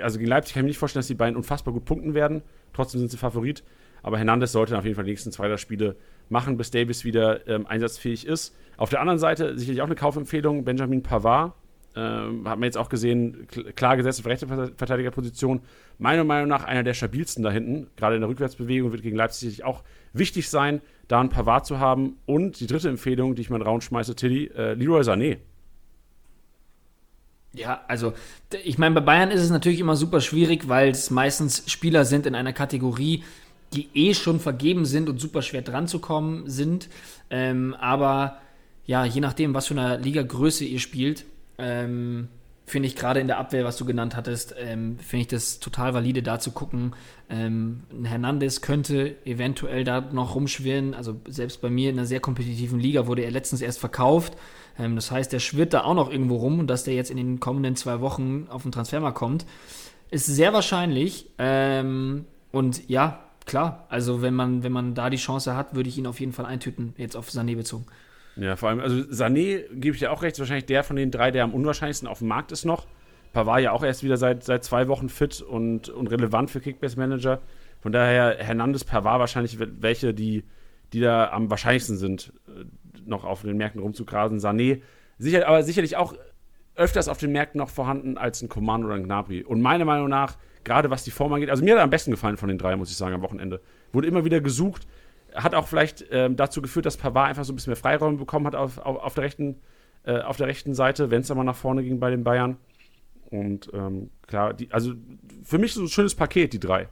Also gegen Leipzig kann ich mir nicht vorstellen, dass die beiden unfassbar gut punkten werden. Trotzdem sind sie Favorit. Aber Hernandez sollte auf jeden Fall die nächsten zwei, drei Spiele machen, bis Davis wieder ähm, einsatzfähig ist. Auf der anderen Seite sicherlich auch eine Kaufempfehlung, Benjamin Pavard. Ähm, hat man jetzt auch gesehen, klar gesetzt auf rechte Verteidigerposition. Meiner Meinung nach einer der stabilsten da hinten. Gerade in der Rückwärtsbewegung wird gegen Leipzig auch wichtig sein, da ein Pavard zu haben. Und die dritte Empfehlung, die ich mal Raum schmeiße, Tilly, äh, Leroy Sané. Ja, also ich meine, bei Bayern ist es natürlich immer super schwierig, weil es meistens Spieler sind in einer Kategorie, die eh schon vergeben sind und super schwer dran zu kommen sind. Ähm, aber ja, je nachdem, was für eine Liga-Größe ihr spielt, ähm, finde ich gerade in der Abwehr, was du genannt hattest, ähm, finde ich das total valide, da zu gucken. Ähm, Hernandez könnte eventuell da noch rumschwirren. Also selbst bei mir in einer sehr kompetitiven Liga wurde er letztens erst verkauft. Ähm, das heißt, der schwirrt da auch noch irgendwo rum und dass der jetzt in den kommenden zwei Wochen auf den Transfermarkt kommt, ist sehr wahrscheinlich. Ähm, und ja, klar, also wenn man, wenn man da die Chance hat, würde ich ihn auf jeden Fall eintüten, jetzt auf Sané bezogen. Ja, vor allem, also Sané gebe ich dir auch recht, ist wahrscheinlich der von den drei, der am unwahrscheinlichsten auf dem Markt ist noch. Pavard ja auch erst wieder seit, seit zwei Wochen fit und, und relevant für Kickbase Manager. Von daher Hernandez, Pavard wahrscheinlich welche, die, die da am wahrscheinlichsten sind, äh, noch auf den Märkten rumzugrasen. Sané, sicher, aber sicherlich auch öfters auf den Märkten noch vorhanden als ein Command oder ein Gnabry. Und meiner Meinung nach gerade was die Form angeht. Also mir hat er am besten gefallen von den drei, muss ich sagen, am Wochenende. Wurde immer wieder gesucht. Hat auch vielleicht ähm, dazu geführt, dass Pavard einfach so ein bisschen mehr Freiräume bekommen hat auf, auf, auf der, rechten, äh, auf der rechten Seite, wenn es dann mal nach vorne ging bei den Bayern. Und ähm, klar, die, also für mich so ein schönes Paket, die drei.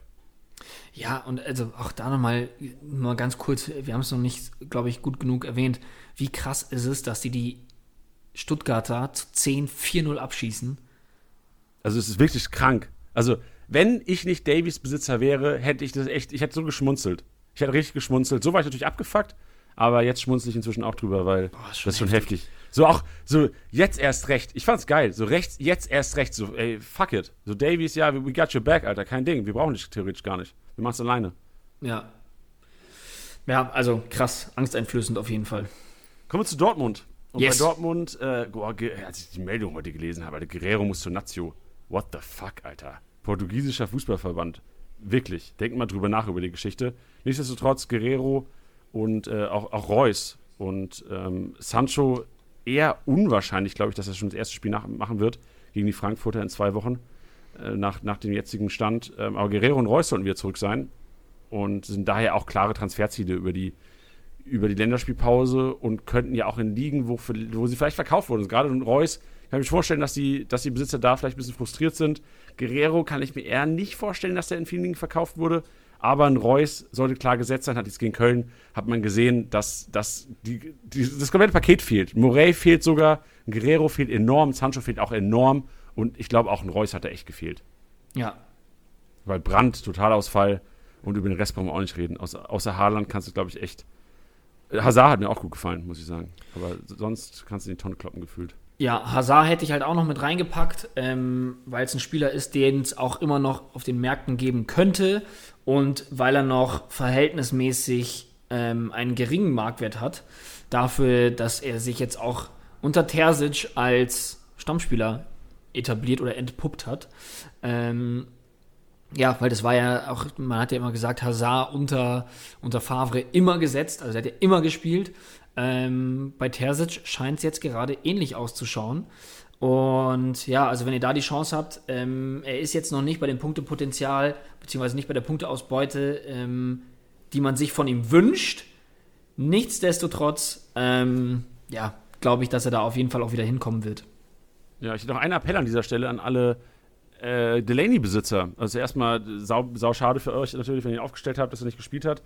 Ja, und also auch da nochmal mal ganz kurz, wir haben es noch nicht, glaube ich, gut genug erwähnt. Wie krass ist es, dass die die Stuttgarter zu 10 4-0 abschießen? Also es ist wirklich krank. Also wenn ich nicht Davies Besitzer wäre, hätte ich das echt, ich hätte so geschmunzelt. Ich hätte richtig geschmunzelt. So war ich natürlich abgefuckt, aber jetzt schmunzel ich inzwischen auch drüber, weil Boah, ist das ist schon heftig. heftig. So auch, so jetzt erst recht. Ich fand's geil. So rechts, jetzt erst recht. So, ey, fuck it. So Davies, ja, we got your back, Alter. Kein Ding. Wir brauchen dich theoretisch gar nicht. Wir machen's alleine. Ja. Ja, also krass. Angsteinflößend auf jeden Fall. Kommen wir zu Dortmund. Und yes. bei Dortmund, äh, boah, als ich die Meldung heute gelesen habe, Alter, Guerrero muss zu Nazio. What the fuck, Alter portugiesischer Fußballverband. Wirklich. Denkt mal drüber nach über die Geschichte. Nichtsdestotrotz Guerrero und äh, auch, auch Reus und ähm, Sancho eher unwahrscheinlich, glaube ich, dass er schon das erste Spiel nach, machen wird gegen die Frankfurter in zwei Wochen äh, nach, nach dem jetzigen Stand. Ähm, aber Guerrero und Reus sollten wieder zurück sein und sind daher auch klare Transferziele über die, über die Länderspielpause und könnten ja auch in Ligen, wo, wo sie vielleicht verkauft wurden. Gerade Reus kann ich mir vorstellen, dass die, dass die Besitzer da vielleicht ein bisschen frustriert sind. Guerrero kann ich mir eher nicht vorstellen, dass der in vielen Dingen verkauft wurde. Aber ein Reus sollte klar gesetzt sein, hat jetzt gegen Köln, hat man gesehen, dass, dass die, die, das komplette Paket fehlt. Morey fehlt sogar, ein Guerrero fehlt enorm, Sancho fehlt auch enorm und ich glaube auch ein Reus hat da echt gefehlt. Ja. Weil Brand, Totalausfall und über den Rest brauchen wir auch nicht reden. Außer, außer Haaland kannst du, glaube ich, echt. Hazard hat mir auch gut gefallen, muss ich sagen. Aber sonst kannst du in die Tonne kloppen gefühlt. Ja, Hazard hätte ich halt auch noch mit reingepackt, ähm, weil es ein Spieler ist, den es auch immer noch auf den Märkten geben könnte und weil er noch verhältnismäßig ähm, einen geringen Marktwert hat, dafür, dass er sich jetzt auch unter Terzic als Stammspieler etabliert oder entpuppt hat. Ähm, ja, weil das war ja auch, man hat ja immer gesagt, Hazard unter, unter Favre immer gesetzt, also er hat ja immer gespielt. Ähm, bei Terzic scheint es jetzt gerade ähnlich auszuschauen. Und ja, also wenn ihr da die Chance habt, ähm, er ist jetzt noch nicht bei dem Punktepotenzial, beziehungsweise nicht bei der Punkteausbeute, ähm, die man sich von ihm wünscht. Nichtsdestotrotz, ähm, ja, glaube ich, dass er da auf jeden Fall auch wieder hinkommen wird. Ja, ich hätte noch einen Appell an dieser Stelle an alle äh, Delaney-Besitzer. Also erstmal sau, sau schade für euch natürlich, wenn ihr ihn aufgestellt habt, dass er nicht gespielt hat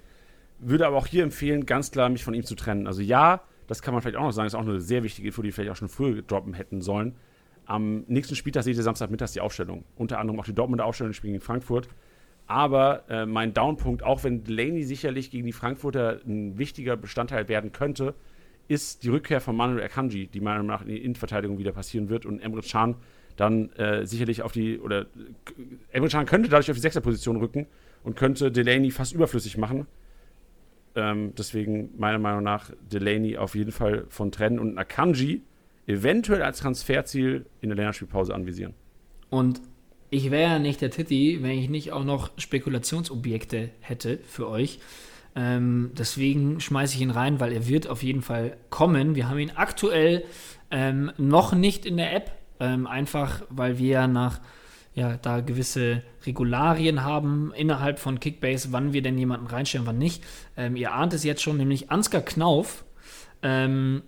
würde aber auch hier empfehlen, ganz klar mich von ihm zu trennen. Also ja, das kann man vielleicht auch noch sagen, ist auch eine sehr wichtige Info, die wir vielleicht auch schon früher droppen hätten sollen. Am nächsten Spieltag seht ihr Samstagmittags die Aufstellung. Unter anderem auch die Dortmunder Aufstellung, die spielen gegen Frankfurt. Aber äh, mein Downpunkt, auch wenn Delaney sicherlich gegen die Frankfurter ein wichtiger Bestandteil werden könnte, ist die Rückkehr von Manuel Akanji, die meiner Meinung nach in die Innenverteidigung wieder passieren wird. Und Emre Can, dann äh, sicherlich auf die, oder Emre Can könnte dadurch auf die Sechserposition rücken und könnte Delaney fast überflüssig machen. Ähm, deswegen meiner Meinung nach Delaney auf jeden Fall von trennen und Akanji eventuell als Transferziel in der Länderspielpause anvisieren. Und ich wäre ja nicht der Titti, wenn ich nicht auch noch Spekulationsobjekte hätte für euch. Ähm, deswegen schmeiße ich ihn rein, weil er wird auf jeden Fall kommen. Wir haben ihn aktuell ähm, noch nicht in der App, ähm, einfach weil wir nach ja, da gewisse Regularien haben innerhalb von Kickbase, wann wir denn jemanden reinstellen, wann nicht. Ähm, ihr ahnt es jetzt schon, nämlich Ansgar Knauf. Ähm,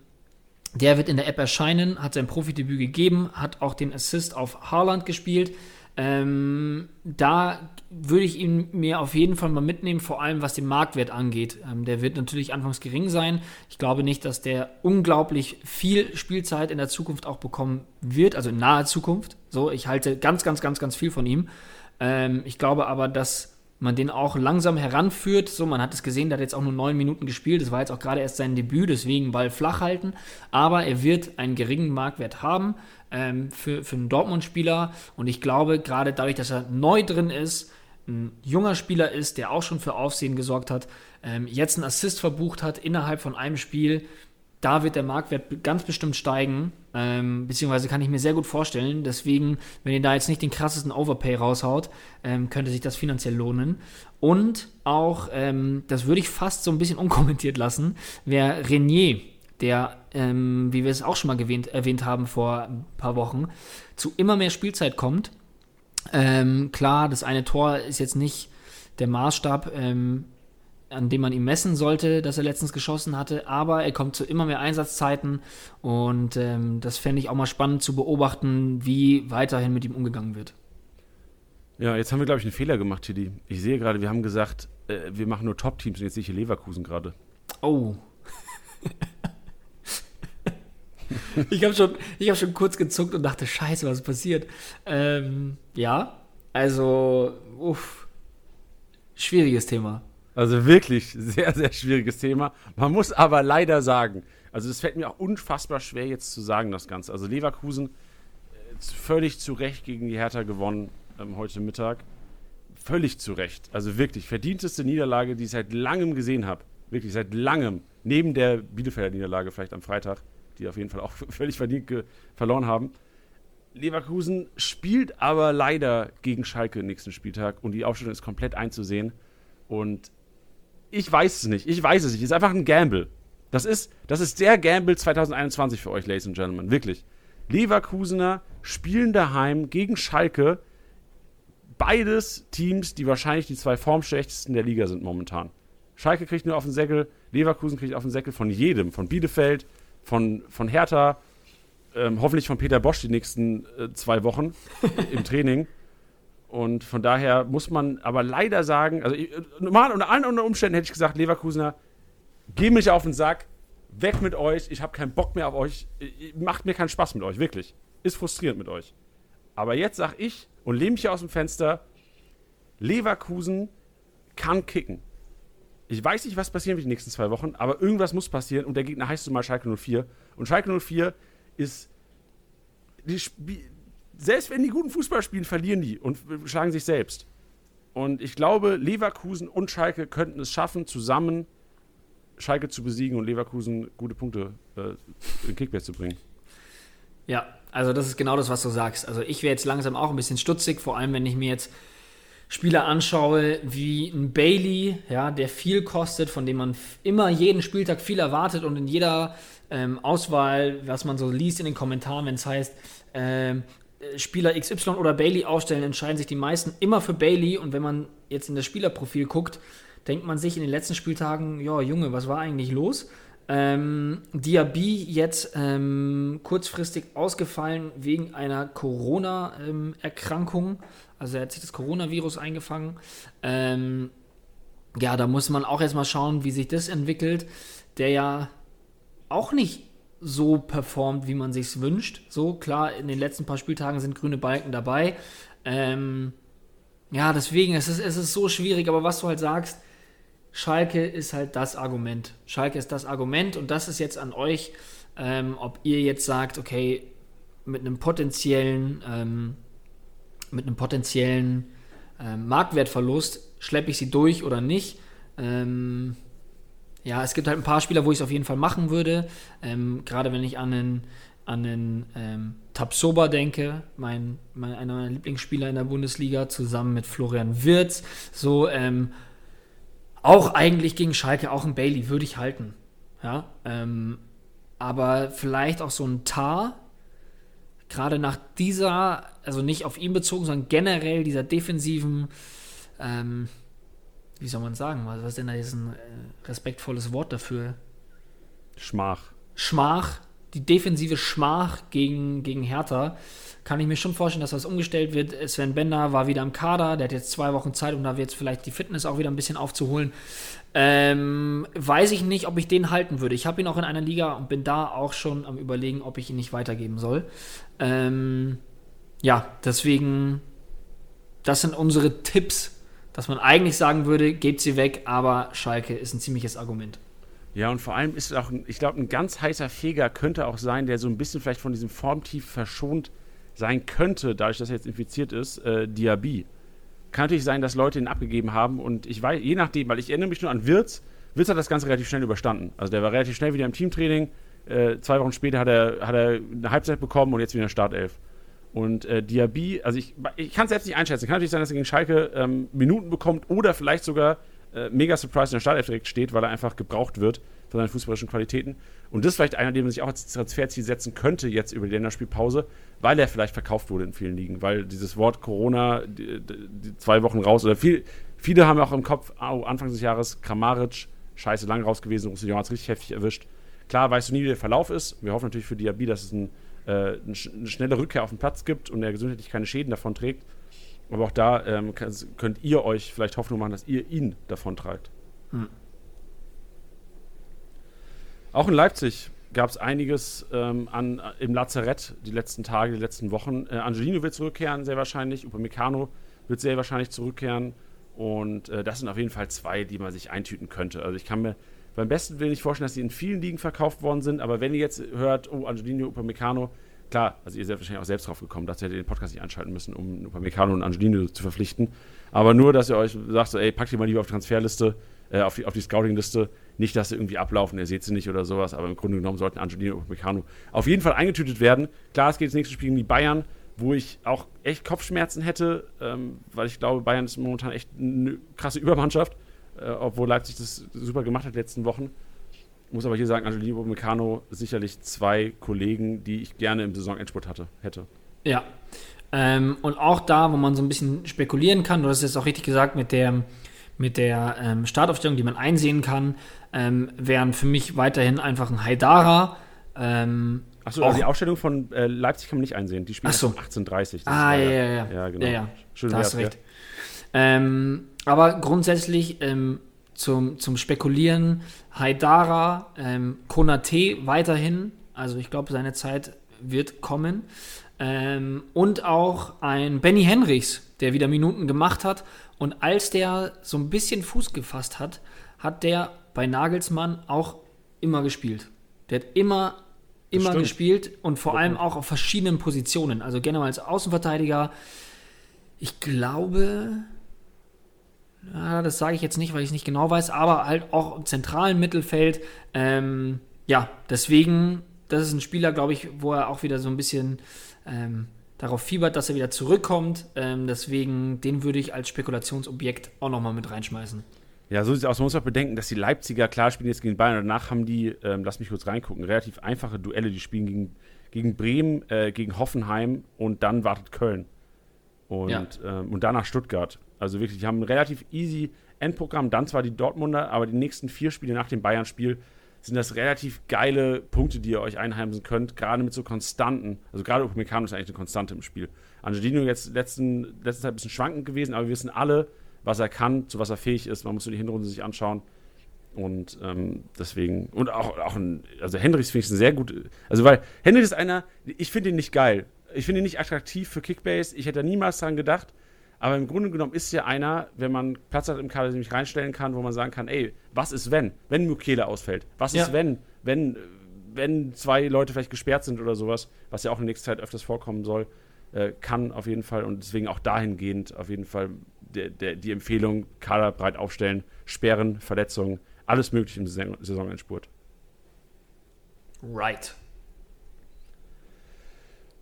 der wird in der App erscheinen, hat sein Profidebüt gegeben, hat auch den Assist auf Haaland gespielt. Ähm, da würde ich ihn mir auf jeden Fall mal mitnehmen, vor allem was den Marktwert angeht. Ähm, der wird natürlich anfangs gering sein. Ich glaube nicht, dass der unglaublich viel Spielzeit in der Zukunft auch bekommen wird, also in naher Zukunft. So, ich halte ganz, ganz, ganz, ganz viel von ihm. Ähm, ich glaube aber, dass man den auch langsam heranführt. So, man hat es gesehen, der hat jetzt auch nur neun Minuten gespielt. Das war jetzt auch gerade erst sein Debüt, deswegen Ball flach halten. Aber er wird einen geringen Marktwert haben ähm, für, für einen Dortmund-Spieler. Und ich glaube, gerade dadurch, dass er neu drin ist, ein junger Spieler ist, der auch schon für Aufsehen gesorgt hat, ähm, jetzt einen Assist verbucht hat innerhalb von einem Spiel, da wird der Marktwert ganz bestimmt steigen. Ähm, beziehungsweise kann ich mir sehr gut vorstellen. Deswegen, wenn ihr da jetzt nicht den krassesten Overpay raushaut, ähm, könnte sich das finanziell lohnen. Und auch, ähm, das würde ich fast so ein bisschen unkommentiert lassen, wäre Renier, der, ähm, wie wir es auch schon mal gewähnt, erwähnt haben vor ein paar Wochen, zu immer mehr Spielzeit kommt. Ähm, klar, das eine Tor ist jetzt nicht der Maßstab ähm, an dem man ihm messen sollte, dass er letztens geschossen hatte, aber er kommt zu immer mehr Einsatzzeiten und ähm, das fände ich auch mal spannend zu beobachten, wie weiterhin mit ihm umgegangen wird. Ja, jetzt haben wir, glaube ich, einen Fehler gemacht, Tilly. Ich sehe gerade, wir haben gesagt, äh, wir machen nur Top-Teams und jetzt sehe ich hier Leverkusen gerade. Oh. ich habe schon, hab schon kurz gezuckt und dachte, scheiße, was ist passiert? Ähm, ja, also, uff, schwieriges Thema. Also wirklich sehr, sehr schwieriges Thema. Man muss aber leider sagen, also es fällt mir auch unfassbar schwer jetzt zu sagen, das Ganze. Also Leverkusen äh, völlig zu Recht gegen die Hertha gewonnen ähm, heute Mittag. Völlig zu Recht. Also wirklich verdienteste Niederlage, die ich seit langem gesehen habe. Wirklich seit langem. Neben der Bielefelder Niederlage vielleicht am Freitag, die auf jeden Fall auch völlig verdient verloren haben. Leverkusen spielt aber leider gegen Schalke nächsten Spieltag und die Aufstellung ist komplett einzusehen. Und ich weiß es nicht. Ich weiß es nicht. Es ist einfach ein Gamble. Das ist, das ist der Gamble 2021 für euch, Ladies and Gentlemen. Wirklich. Leverkusener spielen daheim gegen Schalke. Beides Teams, die wahrscheinlich die zwei formschlechtesten der Liga sind momentan. Schalke kriegt nur auf den Säckel, Leverkusen kriegt auf den Säckel von jedem. Von Bielefeld, von, von Hertha, ähm, hoffentlich von Peter Bosch die nächsten äh, zwei Wochen im Training. Und von daher muss man aber leider sagen, also normal unter allen Umständen hätte ich gesagt, Leverkusener, geh mich auf den Sack, weg mit euch, ich habe keinen Bock mehr auf euch, macht mir keinen Spaß mit euch, wirklich. Ist frustrierend mit euch. Aber jetzt sag ich und lehne mich hier aus dem Fenster, Leverkusen kann kicken. Ich weiß nicht, was passieren wird die nächsten zwei Wochen, aber irgendwas muss passieren und der Gegner heißt nun mal Schalke 04. Und Schalke 04 ist die, selbst wenn die guten Fußball spielen, verlieren die und schlagen sich selbst. Und ich glaube, Leverkusen und Schalke könnten es schaffen, zusammen Schalke zu besiegen und Leverkusen gute Punkte äh, in Kickbase zu bringen. Ja, also das ist genau das, was du sagst. Also ich wäre jetzt langsam auch ein bisschen stutzig, vor allem wenn ich mir jetzt Spieler anschaue wie ein Bailey, ja, der viel kostet, von dem man immer jeden Spieltag viel erwartet und in jeder ähm, Auswahl, was man so liest in den Kommentaren, wenn es heißt, ähm, Spieler XY oder Bailey aufstellen, entscheiden sich die meisten immer für Bailey. Und wenn man jetzt in das Spielerprofil guckt, denkt man sich in den letzten Spieltagen, ja, Junge, was war eigentlich los? Ähm, Diaby jetzt ähm, kurzfristig ausgefallen wegen einer Corona-Erkrankung. Ähm, also er hat sich das Coronavirus eingefangen. Ähm, ja, da muss man auch erstmal schauen, wie sich das entwickelt. Der ja auch nicht so performt, wie man sich wünscht. So, klar, in den letzten paar Spieltagen sind grüne Balken dabei. Ähm, ja, deswegen, es ist, es ist so schwierig, aber was du halt sagst, Schalke ist halt das Argument. Schalke ist das Argument und das ist jetzt an euch, ähm, ob ihr jetzt sagt, okay, mit einem potenziellen, ähm, mit einem potenziellen ähm, Marktwertverlust, schleppe ich sie durch oder nicht. Ähm, ja, es gibt halt ein paar Spieler, wo ich es auf jeden Fall machen würde. Ähm, gerade wenn ich an einen, an den ähm, Tabsoba denke, mein, mein, einer meiner Lieblingsspieler in der Bundesliga, zusammen mit Florian Wirz. So, ähm, auch eigentlich gegen Schalke, auch ein Bailey würde ich halten. Ja, ähm, aber vielleicht auch so ein Tar, gerade nach dieser, also nicht auf ihn bezogen, sondern generell dieser defensiven, ähm, wie soll man sagen, was ist denn da jetzt ein äh, respektvolles Wort dafür? Schmach. Schmach, die defensive Schmach gegen, gegen Hertha, kann ich mir schon vorstellen, dass das umgestellt wird. Sven Bender war wieder im Kader, der hat jetzt zwei Wochen Zeit, um da jetzt vielleicht die Fitness auch wieder ein bisschen aufzuholen. Ähm, weiß ich nicht, ob ich den halten würde. Ich habe ihn auch in einer Liga und bin da auch schon am überlegen, ob ich ihn nicht weitergeben soll. Ähm, ja, deswegen, das sind unsere Tipps, dass man eigentlich sagen würde, gebt sie weg, aber Schalke ist ein ziemliches Argument. Ja, und vor allem ist es auch, ich glaube, ein ganz heißer Feger könnte auch sein, der so ein bisschen vielleicht von diesem Formtief verschont sein könnte, dadurch, dass er jetzt infiziert ist, äh, Diaby. Kann natürlich sein, dass Leute ihn abgegeben haben und ich weiß, je nachdem, weil ich erinnere mich nur an Wirz. Wirz hat das Ganze relativ schnell überstanden. Also der war relativ schnell wieder im Teamtraining. Äh, zwei Wochen später hat er, hat er eine Halbzeit bekommen und jetzt wieder Startelf. Und äh, Diaby, also ich, ich kann es selbst nicht einschätzen. Kann natürlich sein, dass er gegen Schalke ähm, Minuten bekommt oder vielleicht sogar äh, mega Surprise in der Startelf direkt steht, weil er einfach gebraucht wird von seinen fußballerischen Qualitäten. Und das ist vielleicht einer, den man sich auch als Transferziel setzen könnte jetzt über die Länderspielpause, weil er vielleicht verkauft wurde in vielen Ligen, weil dieses Wort Corona, die, die zwei Wochen raus, oder viel, viele haben auch im Kopf, oh, Anfang des Jahres, Kramaric, scheiße lang raus gewesen, Roussillon hat es richtig heftig erwischt. Klar weißt du nie, wie der Verlauf ist. Wir hoffen natürlich für Diaby, dass es ein, äh, eine schnelle Rückkehr auf den Platz gibt und er gesundheitlich keine Schäden davon trägt. Aber auch da ähm, könnt ihr euch vielleicht Hoffnung machen, dass ihr ihn davon tragt. Hm. Auch in Leipzig gab es einiges ähm, an, im Lazarett die letzten Tage, die letzten Wochen. Äh, Angelino wird zurückkehren, sehr wahrscheinlich. Upamecano wird sehr wahrscheinlich zurückkehren. Und äh, das sind auf jeden Fall zwei, die man sich eintüten könnte. Also ich kann mir beim besten Willen nicht vorstellen, dass sie in vielen Ligen verkauft worden sind. Aber wenn ihr jetzt hört, oh, Angelino, Upamecano, klar, also ihr seid wahrscheinlich auch selbst drauf gekommen, dass ihr den Podcast nicht einschalten müssen, um Upamecano und Angelino zu verpflichten. Aber nur, dass ihr euch sagt, so, ey, packt ihr mal lieber auf die Transferliste, äh, auf die, auf die Scouting-Liste nicht, dass sie irgendwie ablaufen, ihr seht sie nicht oder sowas, aber im Grunde genommen sollten Angelino und Meccano auf jeden Fall eingetütet werden. Klar, es geht das nächste Spiel gegen die Bayern, wo ich auch echt Kopfschmerzen hätte, ähm, weil ich glaube, Bayern ist momentan echt eine krasse Übermannschaft, äh, obwohl Leipzig das super gemacht hat in den letzten Wochen. Muss aber hier sagen, Angelino Meccano sicherlich zwei Kollegen, die ich gerne im Saisonendspurt hatte, hätte. Ja. Ähm, und auch da, wo man so ein bisschen spekulieren kann, du hast es jetzt auch richtig gesagt, mit der, mit der ähm, Startaufstellung, die man einsehen kann, ähm, wären für mich weiterhin einfach ein Haidara. Ähm, Achso, also die Ausstellung von äh, Leipzig kann man nicht einsehen. Die spielen so. 1830. ah, ja, ja, ja. Ja, genau. Ja, ja. Schön da hast du recht. Ähm, aber grundsätzlich ähm, zum, zum Spekulieren, Haidara, ähm, Konate weiterhin. Also ich glaube, seine Zeit wird kommen. Ähm, und auch ein Benny Henrichs, der wieder Minuten gemacht hat. Und als der so ein bisschen Fuß gefasst hat, hat der bei Nagelsmann auch immer gespielt. Der hat immer, immer gespielt und vor allem auch auf verschiedenen Positionen. Also gerne mal als Außenverteidiger. Ich glaube, ja, das sage ich jetzt nicht, weil ich es nicht genau weiß, aber halt auch im zentralen Mittelfeld. Ähm, ja, deswegen, das ist ein Spieler, glaube ich, wo er auch wieder so ein bisschen ähm, darauf fiebert, dass er wieder zurückkommt. Ähm, deswegen, den würde ich als Spekulationsobjekt auch nochmal mit reinschmeißen. Ja, so sieht es aus. Man muss auch bedenken, dass die Leipziger, klar, spielen jetzt gegen Bayern. Danach haben die, ähm, lass mich kurz reingucken, relativ einfache Duelle. Die spielen gegen, gegen Bremen, äh, gegen Hoffenheim und dann wartet Köln. Und, ja. ähm, und danach Stuttgart. Also wirklich, die haben ein relativ easy Endprogramm. Dann zwar die Dortmunder, aber die nächsten vier Spiele nach dem Bayern-Spiel sind das relativ geile Punkte, die ihr euch einheimsen könnt. Gerade mit so Konstanten. Also gerade Upamecano ist eigentlich eine Konstante im Spiel. Angelino jetzt letzten, letzte Zeit ein bisschen schwankend gewesen, aber wir wissen alle, was er kann, zu was er fähig ist. Man muss so die Hinrunde sich anschauen. Und ähm, deswegen, und auch, auch ein, also Hendricks finde ich ein sehr gut, also weil Hendricks ist einer, ich finde ihn nicht geil. Ich finde ihn nicht attraktiv für Kickbase. Ich hätte niemals daran gedacht. Aber im Grunde genommen ist er einer, wenn man Platz hat im Kader, den ich reinstellen kann, wo man sagen kann, ey, was ist wenn? Wenn Mukele ausfällt? Was ja. ist wenn? Wenn wenn zwei Leute vielleicht gesperrt sind oder sowas, was ja auch in nächster Zeit öfters vorkommen soll, äh, kann auf jeden Fall und deswegen auch dahingehend auf jeden Fall der, der, die Empfehlung, Kader breit aufstellen, Sperren, Verletzungen, alles mögliche im Saison Saisonendspurt. Right.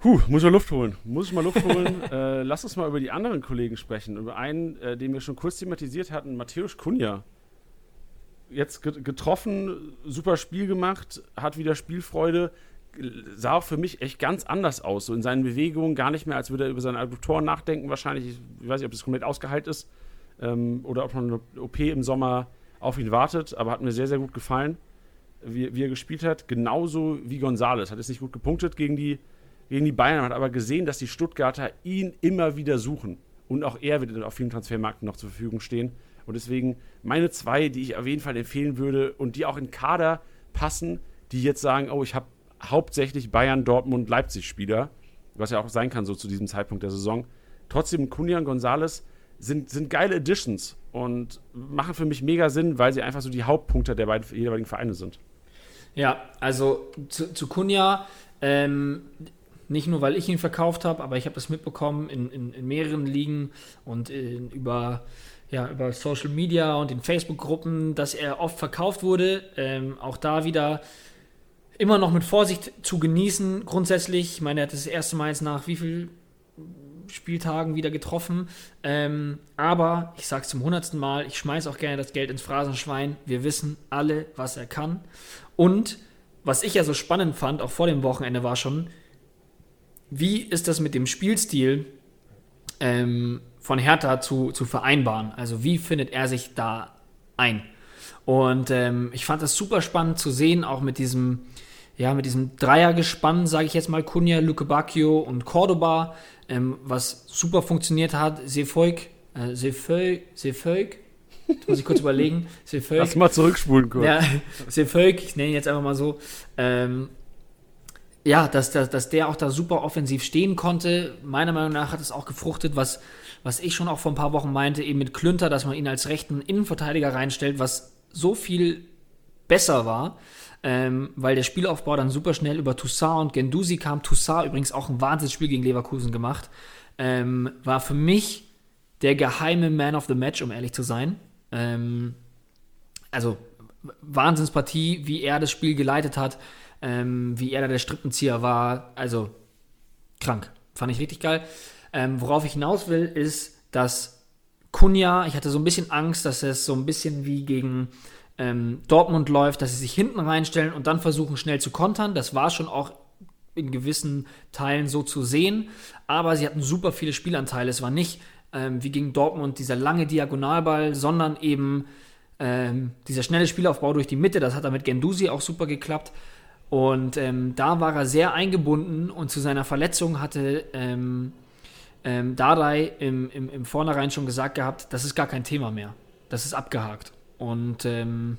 Puh, muss ich mal Luft holen. Muss ich mal Luft holen. äh, lass uns mal über die anderen Kollegen sprechen. Über einen, äh, den wir schon kurz thematisiert hatten, Matthäus Kunja. Jetzt getroffen, super Spiel gemacht, hat wieder Spielfreude. Sah auch für mich echt ganz anders aus. So in seinen Bewegungen gar nicht mehr, als würde er über seine Adduktoren nachdenken. Wahrscheinlich, ich weiß nicht, ob das komplett ausgeheilt ist ähm, oder ob man eine OP im Sommer auf ihn wartet. Aber hat mir sehr, sehr gut gefallen, wie, wie er gespielt hat. Genauso wie Gonzales. Hat es nicht gut gepunktet gegen die gegen die Bayern, hat aber gesehen, dass die Stuttgarter ihn immer wieder suchen. Und auch er wird auf vielen Transfermärkten noch zur Verfügung stehen. Und deswegen meine zwei, die ich auf jeden Fall empfehlen würde und die auch in Kader passen, die jetzt sagen, oh, ich habe hauptsächlich Bayern, Dortmund, Leipzig-Spieler, was ja auch sein kann so zu diesem Zeitpunkt der Saison. Trotzdem, Kunja und Gonzales sind, sind geile Additions und machen für mich mega Sinn, weil sie einfach so die Hauptpunkte der beiden jeweiligen Vereine sind. Ja, also zu, zu Kunja, ähm, nicht nur, weil ich ihn verkauft habe, aber ich habe das mitbekommen in, in, in, mehreren Ligen und in, über, ja, über Social Media und in Facebook-Gruppen, dass er oft verkauft wurde. Ähm, auch da wieder immer noch mit Vorsicht zu genießen. Grundsätzlich, ich meine, er hat das erste Mal jetzt nach wie viel Spieltagen wieder getroffen. Ähm, aber ich sage es zum hundertsten Mal, ich schmeiße auch gerne das Geld ins Phrasenschwein. Wir wissen alle, was er kann. Und was ich ja so spannend fand, auch vor dem Wochenende, war schon, wie ist das mit dem Spielstil ähm, von Hertha zu, zu vereinbaren? Also wie findet er sich da ein? Und ähm, ich fand das super spannend zu sehen, auch mit diesem, ja, mit diesem Dreiergespann, sage ich jetzt mal, Kunja, Luke Bacchio und Cordoba, ähm, was super funktioniert hat. Sefolk, äh, Sefolk, Sefolk, muss ich kurz überlegen. Sefolk. Lass mal zurückspulen kurz. Ja, Sefolk, ich nenne ihn jetzt einfach mal so. Ähm, ja, dass, dass, dass der auch da super offensiv stehen konnte. Meiner Meinung nach hat es auch gefruchtet, was, was ich schon auch vor ein paar Wochen meinte, eben mit Klünter, dass man ihn als rechten Innenverteidiger reinstellt, was so viel besser war, ähm, weil der Spielaufbau dann super schnell über Toussaint und Gendusi kam. Toussaint übrigens auch ein Wahnsinnsspiel gegen Leverkusen gemacht. Ähm, war für mich der geheime Man of the Match, um ehrlich zu sein. Ähm, also Wahnsinnspartie, wie er das Spiel geleitet hat ähm, wie er da der Strippenzieher war. Also krank. Fand ich richtig geil. Ähm, worauf ich hinaus will, ist, dass Kunja, ich hatte so ein bisschen Angst, dass es so ein bisschen wie gegen ähm, Dortmund läuft, dass sie sich hinten reinstellen und dann versuchen schnell zu kontern. Das war schon auch in gewissen Teilen so zu sehen, aber sie hatten super viele Spielanteile. Es war nicht ähm, wie gegen Dortmund dieser lange Diagonalball, sondern eben ähm, dieser schnelle Spielaufbau durch die Mitte. Das hat da mit Gendusi auch super geklappt. Und ähm, da war er sehr eingebunden und zu seiner Verletzung hatte ähm, ähm, Dardai im, im, im Vornherein schon gesagt gehabt, das ist gar kein Thema mehr. Das ist abgehakt. Und ähm,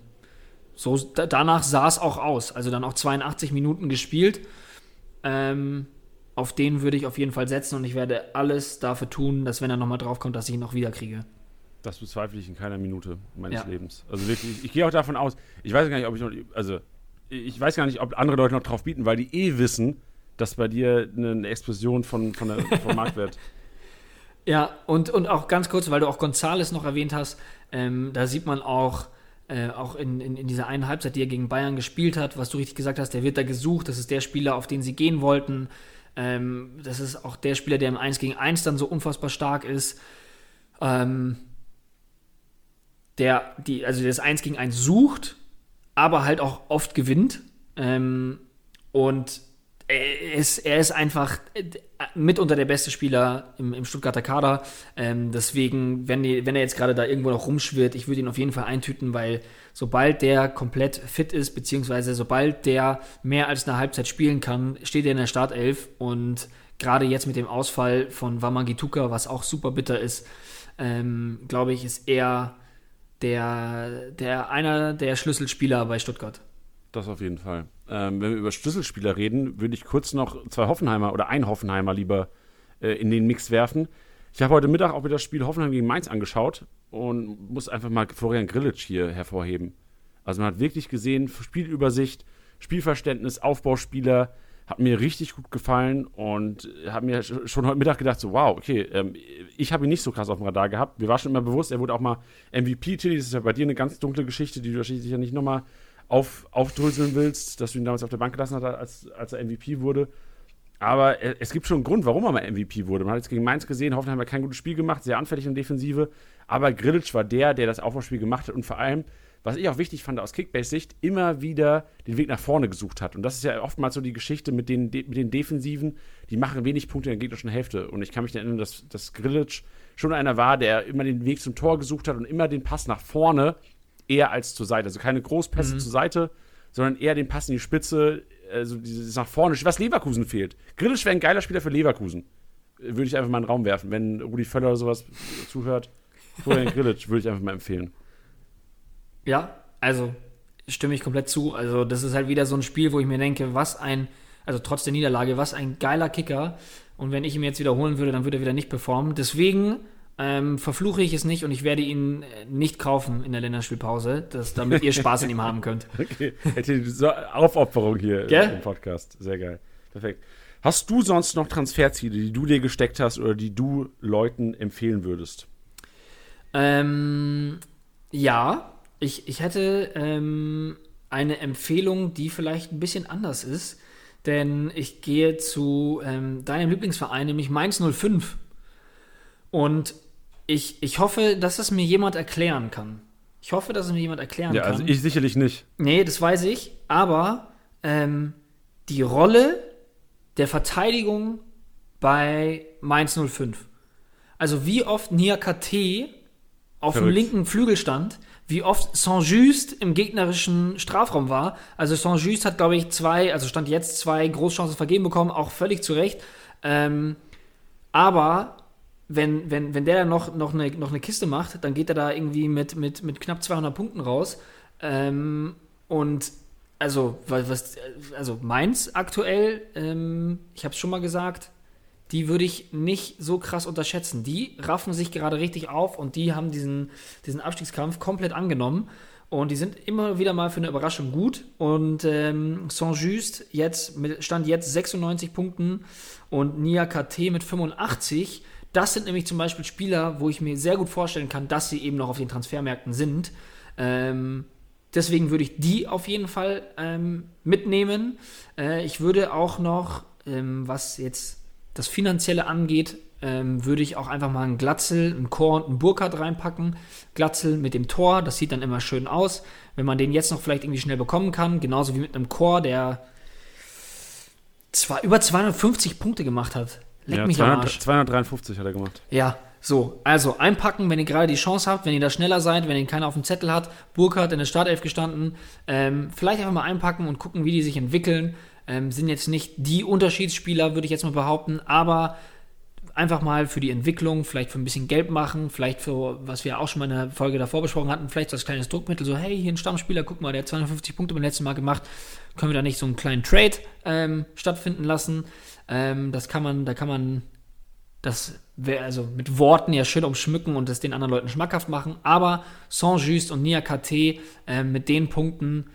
so da, danach sah es auch aus. Also dann auch 82 Minuten gespielt. Ähm, auf den würde ich auf jeden Fall setzen und ich werde alles dafür tun, dass wenn er nochmal draufkommt, dass ich ihn noch wieder kriege. Das bezweifle ich in keiner Minute meines ja. Lebens. Also wirklich, ich, ich gehe auch davon aus, ich weiß gar nicht, ob ich noch, also ich weiß gar nicht, ob andere Leute noch drauf bieten, weil die eh wissen, dass bei dir eine Explosion von, von der, vom Marktwert. Ja, und, und auch ganz kurz, weil du auch Gonzales noch erwähnt hast, ähm, da sieht man auch, äh, auch in, in, in, dieser einen Halbzeit, die er gegen Bayern gespielt hat, was du richtig gesagt hast, der wird da gesucht, das ist der Spieler, auf den sie gehen wollten. Ähm, das ist auch der Spieler, der im 1 gegen 1 dann so unfassbar stark ist. Ähm, der, die, also der das 1 gegen 1 sucht, aber halt auch oft gewinnt. Ähm, und er ist, er ist einfach mitunter der beste Spieler im, im Stuttgarter Kader. Ähm, deswegen, wenn, die, wenn er jetzt gerade da irgendwo noch rumschwirrt, ich würde ihn auf jeden Fall eintüten, weil sobald der komplett fit ist, beziehungsweise sobald der mehr als eine Halbzeit spielen kann, steht er in der Startelf. Und gerade jetzt mit dem Ausfall von Wamangituka, was auch super bitter ist, ähm, glaube ich, ist er der, der einer der Schlüsselspieler bei Stuttgart. Das auf jeden Fall. Ähm, wenn wir über Schlüsselspieler reden, würde ich kurz noch zwei Hoffenheimer oder ein Hoffenheimer lieber äh, in den Mix werfen. Ich habe heute Mittag auch wieder das Spiel Hoffenheim gegen Mainz angeschaut und muss einfach mal Florian Grillitsch hier hervorheben. Also man hat wirklich gesehen, Spielübersicht, Spielverständnis, Aufbauspieler, hat mir richtig gut gefallen und habe mir schon heute Mittag gedacht, so wow, okay, ähm, ich habe ihn nicht so krass auf dem Radar gehabt. Mir war schon immer bewusst, er wurde auch mal MVP, Tilly, das ist ja bei dir eine ganz dunkle Geschichte, die du wahrscheinlich ja nicht nochmal auf, aufdröseln willst, dass du ihn damals auf der Bank gelassen hast, als, als er MVP wurde. Aber es gibt schon einen Grund, warum er mal MVP wurde. Man hat jetzt gegen Mainz gesehen, Hoffenheim hat kein gutes Spiel gemacht, sehr anfällig in der Defensive. Aber Grillitsch war der, der das Aufbauspiel gemacht hat und vor allem was ich auch wichtig fand aus Kickbase-Sicht, immer wieder den Weg nach vorne gesucht hat. Und das ist ja oftmals so die Geschichte mit den, mit den Defensiven, die machen wenig Punkte in der gegnerischen Hälfte. Und ich kann mich erinnern, dass, dass Grillitsch schon einer war, der immer den Weg zum Tor gesucht hat und immer den Pass nach vorne eher als zur Seite. Also keine Großpässe mhm. zur Seite, sondern eher den Pass in die Spitze, also dieses nach vorne, was Leverkusen fehlt. Grillitsch wäre ein geiler Spieler für Leverkusen. Würde ich einfach mal in den Raum werfen. Wenn Rudi Völler oder sowas zuhört, Florian Grillitsch würde ich einfach mal empfehlen. Ja, also stimme ich komplett zu. Also das ist halt wieder so ein Spiel, wo ich mir denke, was ein, also trotz der Niederlage, was ein geiler Kicker. Und wenn ich ihn jetzt wiederholen würde, dann würde er wieder nicht performen. Deswegen ähm, verfluche ich es nicht und ich werde ihn äh, nicht kaufen in der Länderspielpause, dass, damit ihr Spaß an ihm haben könnt. Okay, so Aufopferung hier Gell? im Podcast. Sehr geil. Perfekt. Hast du sonst noch Transferziele, die du dir gesteckt hast oder die du Leuten empfehlen würdest? Ähm, ja, ich, ich hätte ähm, eine Empfehlung, die vielleicht ein bisschen anders ist, denn ich gehe zu ähm, deinem Lieblingsverein, nämlich Mainz 05. Und ich, ich hoffe, dass es mir jemand erklären kann. Ich hoffe, dass es mir jemand erklären ja, kann. Ja, also ich sicherlich nicht. Nee, das weiß ich. Aber ähm, die Rolle der Verteidigung bei Mainz 05. Also wie oft Nia KT auf Verrückt. dem linken Flügel stand, wie oft Saint-Just im gegnerischen Strafraum war. Also Saint-Just hat, glaube ich, zwei, also stand jetzt zwei Großchancen vergeben bekommen, auch völlig zu Recht. Ähm, aber wenn, wenn, wenn der dann noch, noch, eine, noch eine Kiste macht, dann geht er da irgendwie mit, mit, mit knapp 200 Punkten raus. Ähm, und also, was, also Mainz aktuell, ähm, ich habe es schon mal gesagt, die würde ich nicht so krass unterschätzen. Die raffen sich gerade richtig auf und die haben diesen, diesen Abstiegskampf komplett angenommen. Und die sind immer wieder mal für eine Überraschung gut. Und ähm, Saint-Just jetzt mit, stand jetzt 96 Punkten und Nia KT mit 85. Das sind nämlich zum Beispiel Spieler, wo ich mir sehr gut vorstellen kann, dass sie eben noch auf den Transfermärkten sind. Ähm, deswegen würde ich die auf jeden Fall ähm, mitnehmen. Äh, ich würde auch noch, ähm, was jetzt das Finanzielle angeht, ähm, würde ich auch einfach mal einen Glatzel, einen Chor und einen Burkhardt reinpacken. Glatzel mit dem Tor, das sieht dann immer schön aus. Wenn man den jetzt noch vielleicht irgendwie schnell bekommen kann, genauso wie mit einem Chor, der zwar über 250 Punkte gemacht hat. Leck ja, mich 200, am Arsch. 253 hat er gemacht. Ja, so, also einpacken, wenn ihr gerade die Chance habt, wenn ihr da schneller seid, wenn ihr keiner auf dem Zettel hat. Burkhardt in der Startelf gestanden. Ähm, vielleicht einfach mal einpacken und gucken, wie die sich entwickeln. Ähm, sind jetzt nicht die Unterschiedsspieler, würde ich jetzt mal behaupten, aber einfach mal für die Entwicklung, vielleicht für ein bisschen Geld machen, vielleicht für, was wir auch schon mal in der Folge davor besprochen hatten, vielleicht so als kleines Druckmittel, so, hey, hier ein Stammspieler, guck mal, der hat 250 Punkte beim letzten Mal gemacht, können wir da nicht so einen kleinen Trade ähm, stattfinden lassen? Ähm, das kann man, da kann man das wäre also mit Worten ja schön umschmücken und das den anderen Leuten schmackhaft machen, aber Saint-Just und Nia KT äh, mit den Punkten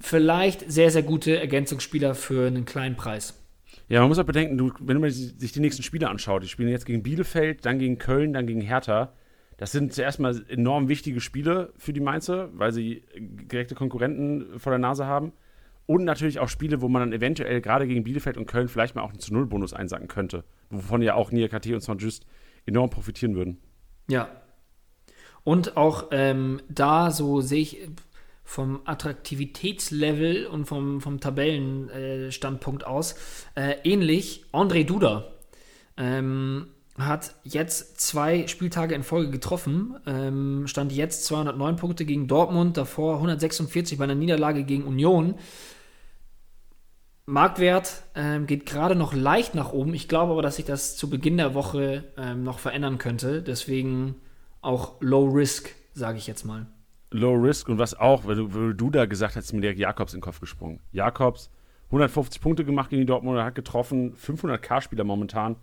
vielleicht sehr, sehr gute Ergänzungsspieler für einen kleinen Preis. Ja, man muss auch bedenken, du, wenn man sich die nächsten Spiele anschaut, die spielen jetzt gegen Bielefeld, dann gegen Köln, dann gegen Hertha. Das sind zuerst mal enorm wichtige Spiele für die Mainzer, weil sie direkte Konkurrenten vor der Nase haben. Und natürlich auch Spiele, wo man dann eventuell gerade gegen Bielefeld und Köln vielleicht mal auch einen zu Null Bonus einsacken könnte, wovon ja auch Nia KT und St. Just enorm profitieren würden. Ja. Und auch ähm, da so sehe ich, vom Attraktivitätslevel und vom, vom Tabellenstandpunkt äh, aus äh, ähnlich. André Duda ähm, hat jetzt zwei Spieltage in Folge getroffen, ähm, stand jetzt 209 Punkte gegen Dortmund, davor 146 bei einer Niederlage gegen Union. Marktwert ähm, geht gerade noch leicht nach oben. Ich glaube aber, dass sich das zu Beginn der Woche ähm, noch verändern könnte. Deswegen auch Low Risk, sage ich jetzt mal. Low Risk und was auch, weil du, weil du da gesagt hast, ist mir direkt Jakobs in den Kopf gesprungen. Jakobs, 150 Punkte gemacht gegen die Dortmunder, hat getroffen, 500k-Spieler momentan.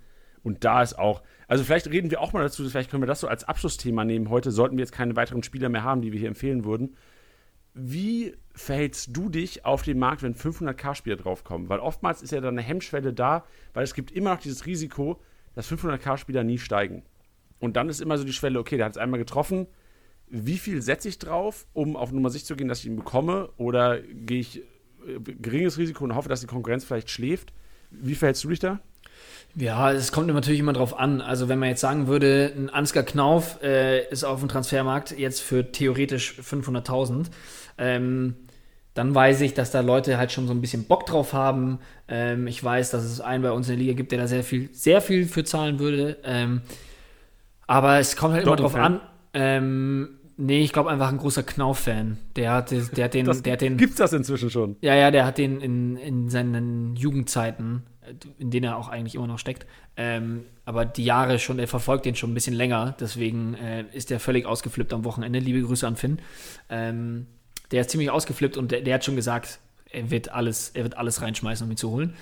Und da ist auch, also vielleicht reden wir auch mal dazu, vielleicht können wir das so als Abschlussthema nehmen. Heute sollten wir jetzt keine weiteren Spieler mehr haben, die wir hier empfehlen würden. wie verhältst du dich auf dem Markt, wenn 500k-Spieler draufkommen? Weil oftmals ist ja dann eine Hemmschwelle da, weil es gibt immer noch dieses Risiko, dass 500k-Spieler nie steigen. Und dann ist immer so die Schwelle, okay, der hat es einmal getroffen, wie viel setze ich drauf, um auf Nummer sich zu gehen, dass ich ihn bekomme? Oder gehe ich äh, geringes Risiko und hoffe, dass die Konkurrenz vielleicht schläft? Wie verhältst du dich da? Ja, es kommt natürlich immer drauf an. Also wenn man jetzt sagen würde, ein Ansgar Knauf äh, ist auf dem Transfermarkt jetzt für theoretisch 500.000, ähm, dann weiß ich, dass da Leute halt schon so ein bisschen Bock drauf haben. Ähm, ich weiß, dass es einen bei uns in der Liga gibt, der da sehr viel, sehr viel für zahlen würde. Ähm, aber es kommt halt immer drauf an. Nee, ich glaube einfach ein großer Knauf-Fan. Der hat, der hat den, das, der hat den. Gibt's das inzwischen schon? Ja, ja, der hat den in, in seinen Jugendzeiten, in denen er auch eigentlich immer noch steckt. Ähm, aber die Jahre schon, er verfolgt den schon ein bisschen länger. Deswegen äh, ist der völlig ausgeflippt am Wochenende. Liebe Grüße an Finn. Ähm, der ist ziemlich ausgeflippt und der, der, hat schon gesagt, er wird alles, er wird alles reinschmeißen, um ihn zu holen.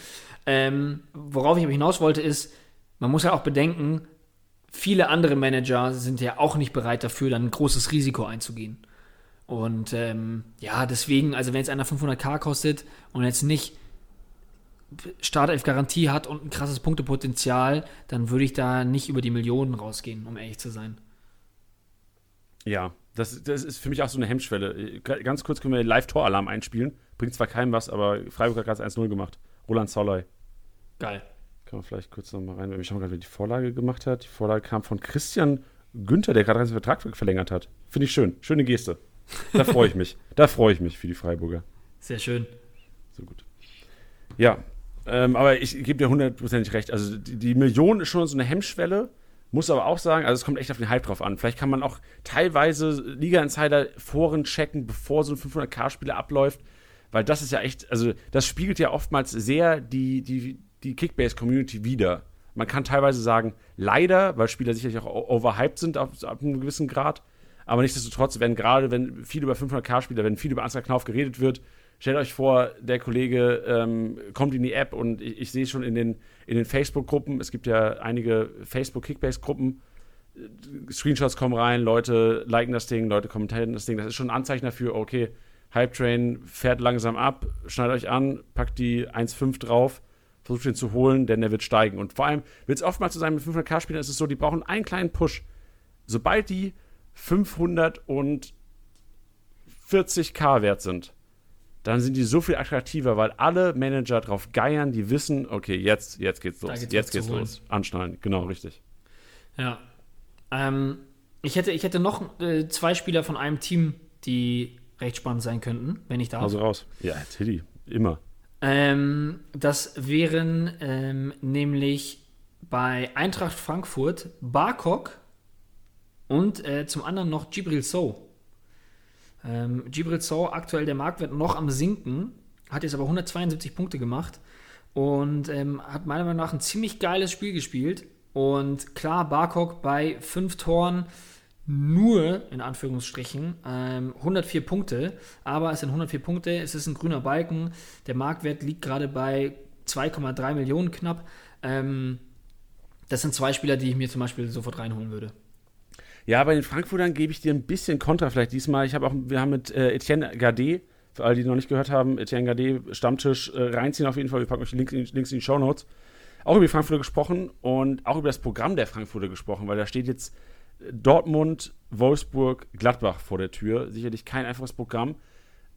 Ähm, worauf ich aber hinaus wollte, ist, man muss ja auch bedenken, viele andere Manager sind ja auch nicht bereit dafür, dann ein großes Risiko einzugehen. Und ähm, ja, deswegen, also wenn jetzt einer 500k kostet und jetzt nicht Startelf-Garantie hat und ein krasses Punktepotenzial, dann würde ich da nicht über die Millionen rausgehen, um ehrlich zu sein. Ja, das, das ist für mich auch so eine Hemmschwelle. Ganz kurz können wir den Live-Tor-Alarm einspielen. Bringt zwar keinem was, aber Freiburg hat gerade 1-0 gemacht. Roland Solloy. Geil. Können wir vielleicht kurz noch mal rein, ich schaue gerade, wer die Vorlage gemacht hat. Die Vorlage kam von Christian Günther, der gerade seinen Vertrag verlängert hat. Finde ich schön. Schöne Geste. Da freue ich mich. Da freue ich mich für die Freiburger. Sehr schön. So gut. Ja, ähm, aber ich gebe dir hundertprozentig recht. Also die, die Million ist schon so eine Hemmschwelle. Muss aber auch sagen, also es kommt echt auf den Hype drauf an. Vielleicht kann man auch teilweise Liga-Insider-Foren checken, bevor so ein 500k-Spieler abläuft. Weil das ist ja echt, also das spiegelt ja oftmals sehr die, die, die Kickbase-Community wieder. Man kann teilweise sagen, leider, weil Spieler sicherlich auch overhyped sind auf, auf einem gewissen Grad. Aber nichtsdestotrotz, wenn gerade, wenn viel über 500k-Spieler, wenn viel über Ansgar Knauf geredet wird, stellt euch vor, der Kollege ähm, kommt in die App und ich, ich sehe schon in den, in den Facebook-Gruppen, es gibt ja einige Facebook-Kickbase-Gruppen, äh, Screenshots kommen rein, Leute liken das Ding, Leute kommentieren das Ding. Das ist schon ein Anzeichen dafür, okay, Hype Train fährt langsam ab, schneidet euch an, packt die 1,5 drauf versucht ihn zu holen, denn er wird steigen. Und vor allem wird es oftmals zu sein, mit 500k-Spielern ist es so, die brauchen einen kleinen Push. Sobald die 540k wert sind, dann sind die so viel attraktiver, weil alle Manager drauf geiern, die wissen, okay, jetzt, jetzt geht's los. Geht's jetzt geht's los. Anschnallen, genau, richtig. Ja. Ähm, ich, hätte, ich hätte noch äh, zwei Spieler von einem Team, die recht spannend sein könnten, wenn ich darf. Also raus. Ja, Tilly, immer. Ähm, das wären ähm, nämlich bei Eintracht Frankfurt Barkok und äh, zum anderen noch Gibril So. Ähm, Gibril So, aktuell der Marktwert noch am Sinken, hat jetzt aber 172 Punkte gemacht und ähm, hat meiner Meinung nach ein ziemlich geiles Spiel gespielt. Und klar, Barkok bei fünf Toren nur, in Anführungsstrichen, ähm, 104 Punkte, aber es sind 104 Punkte, es ist ein grüner Balken, der Marktwert liegt gerade bei 2,3 Millionen knapp. Ähm, das sind zwei Spieler, die ich mir zum Beispiel sofort reinholen würde. Ja, bei den Frankfurtern gebe ich dir ein bisschen Kontra vielleicht diesmal. Ich habe auch, wir haben mit äh, Etienne Gardet, für alle, die noch nicht gehört haben, Etienne Gardet, Stammtisch, äh, reinziehen auf jeden Fall. Wir packen euch die Links in, Links in die Show Notes. Auch über die Frankfurter gesprochen und auch über das Programm der Frankfurter gesprochen, weil da steht jetzt Dortmund, Wolfsburg, Gladbach vor der Tür. Sicherlich kein einfaches Programm.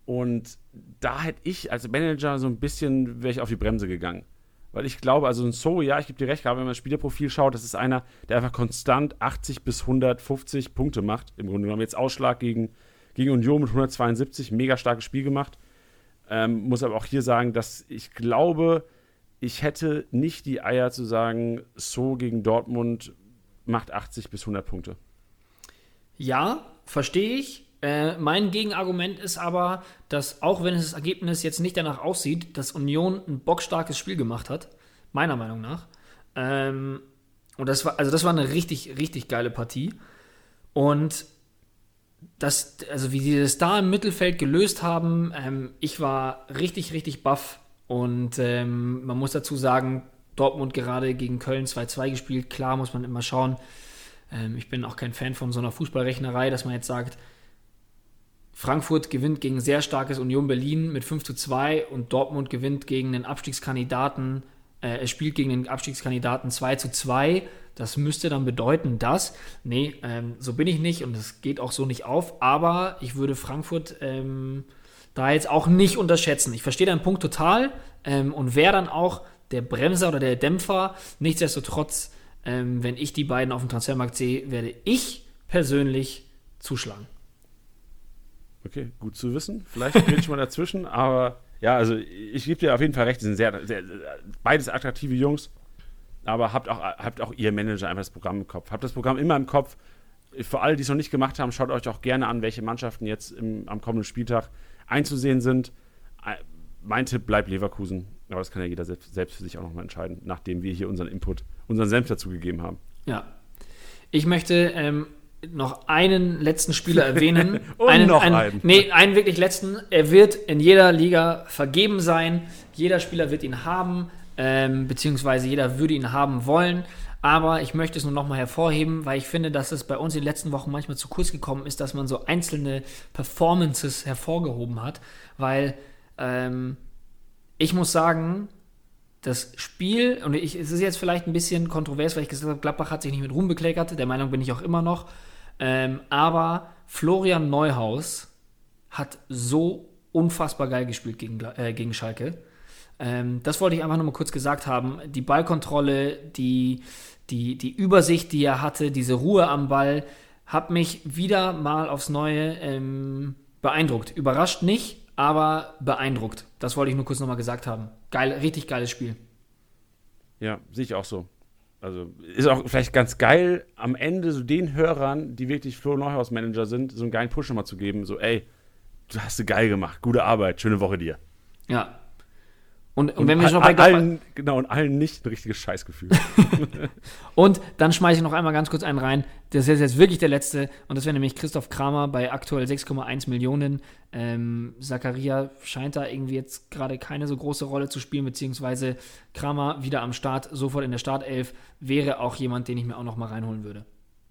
Und da hätte ich als Manager so ein bisschen, wäre ich auf die Bremse gegangen. Weil ich glaube, also ein So, ja, ich gebe dir recht, gerade wenn man das Spielerprofil schaut, das ist einer, der einfach konstant 80 bis 150 Punkte macht. Im Grunde genommen jetzt Ausschlag gegen, gegen Union mit 172, mega starkes Spiel gemacht. Ähm, muss aber auch hier sagen, dass ich glaube, ich hätte nicht die Eier zu sagen, So gegen Dortmund macht 80 bis 100 Punkte. Ja, verstehe ich. Äh, mein Gegenargument ist aber, dass auch wenn das Ergebnis jetzt nicht danach aussieht, dass Union ein bockstarkes Spiel gemacht hat, meiner Meinung nach. Ähm, und das war, also das war eine richtig, richtig geile Partie. Und das, also wie sie das da im Mittelfeld gelöst haben, ähm, ich war richtig, richtig baff. Und ähm, man muss dazu sagen, Dortmund gerade gegen Köln 2-2 gespielt. Klar muss man immer schauen. Ähm, ich bin auch kein Fan von so einer Fußballrechnerei, dass man jetzt sagt, Frankfurt gewinnt gegen sehr starkes Union Berlin mit 5 zu 2 und Dortmund gewinnt gegen den Abstiegskandidaten, äh, es spielt gegen den Abstiegskandidaten 2 zu 2. Das müsste dann bedeuten, dass, nee, ähm, so bin ich nicht und es geht auch so nicht auf, aber ich würde Frankfurt ähm, da jetzt auch nicht unterschätzen. Ich verstehe deinen Punkt total ähm, und wäre dann auch der Bremser oder der Dämpfer. Nichtsdestotrotz, ähm, wenn ich die beiden auf dem Transfermarkt sehe, werde ich persönlich zuschlagen. Okay, gut zu wissen. Vielleicht bin ich mal dazwischen, aber ja, also ich gebe dir auf jeden Fall recht, sind sehr, sehr, beides attraktive Jungs, aber habt auch, habt auch ihr Manager einfach das Programm im Kopf. Habt das Programm immer im Kopf. Für alle, die es noch nicht gemacht haben, schaut euch auch gerne an, welche Mannschaften jetzt im, am kommenden Spieltag einzusehen sind. Mein Tipp bleibt Leverkusen, aber das kann ja jeder selbst, selbst für sich auch nochmal entscheiden, nachdem wir hier unseren Input, unseren Senf dazu gegeben haben. Ja. Ich möchte ähm, noch einen letzten Spieler erwähnen. Und einen, noch einen, einen. Nee, einen wirklich letzten. Er wird in jeder Liga vergeben sein. Jeder Spieler wird ihn haben, ähm, beziehungsweise jeder würde ihn haben wollen. Aber ich möchte es nur nochmal hervorheben, weil ich finde, dass es bei uns in den letzten Wochen manchmal zu kurz gekommen ist, dass man so einzelne Performances hervorgehoben hat. Weil ähm, ich muss sagen, das Spiel, und ich, es ist jetzt vielleicht ein bisschen kontrovers, weil ich gesagt habe, Gladbach hat sich nicht mit Ruhm bekleckert, der Meinung bin ich auch immer noch. Ähm, aber Florian Neuhaus hat so unfassbar geil gespielt gegen, äh, gegen Schalke. Ähm, das wollte ich einfach nur mal kurz gesagt haben. Die Ballkontrolle, die, die, die Übersicht, die er hatte, diese Ruhe am Ball, hat mich wieder mal aufs Neue ähm, beeindruckt. Überrascht nicht, aber beeindruckt. Das wollte ich nur kurz nochmal gesagt haben. Geil, richtig geiles Spiel. Ja, sehe ich auch so. Also ist auch vielleicht ganz geil, am Ende so den Hörern, die wirklich Flo Neuhaus Manager sind, so einen geilen Push nochmal zu geben. So, ey, du hast du geil gemacht, gute Arbeit, schöne Woche dir. Ja. Und, und wenn wir schon bei allen, genau, und allen nicht ein richtiges Scheißgefühl. und dann schmeiße ich noch einmal ganz kurz einen rein. Das ist jetzt wirklich der letzte. Und das wäre nämlich Christoph Kramer bei aktuell 6,1 Millionen. Ähm, Zakaria scheint da irgendwie jetzt gerade keine so große Rolle zu spielen, beziehungsweise Kramer wieder am Start, sofort in der Startelf, wäre auch jemand, den ich mir auch noch mal reinholen würde.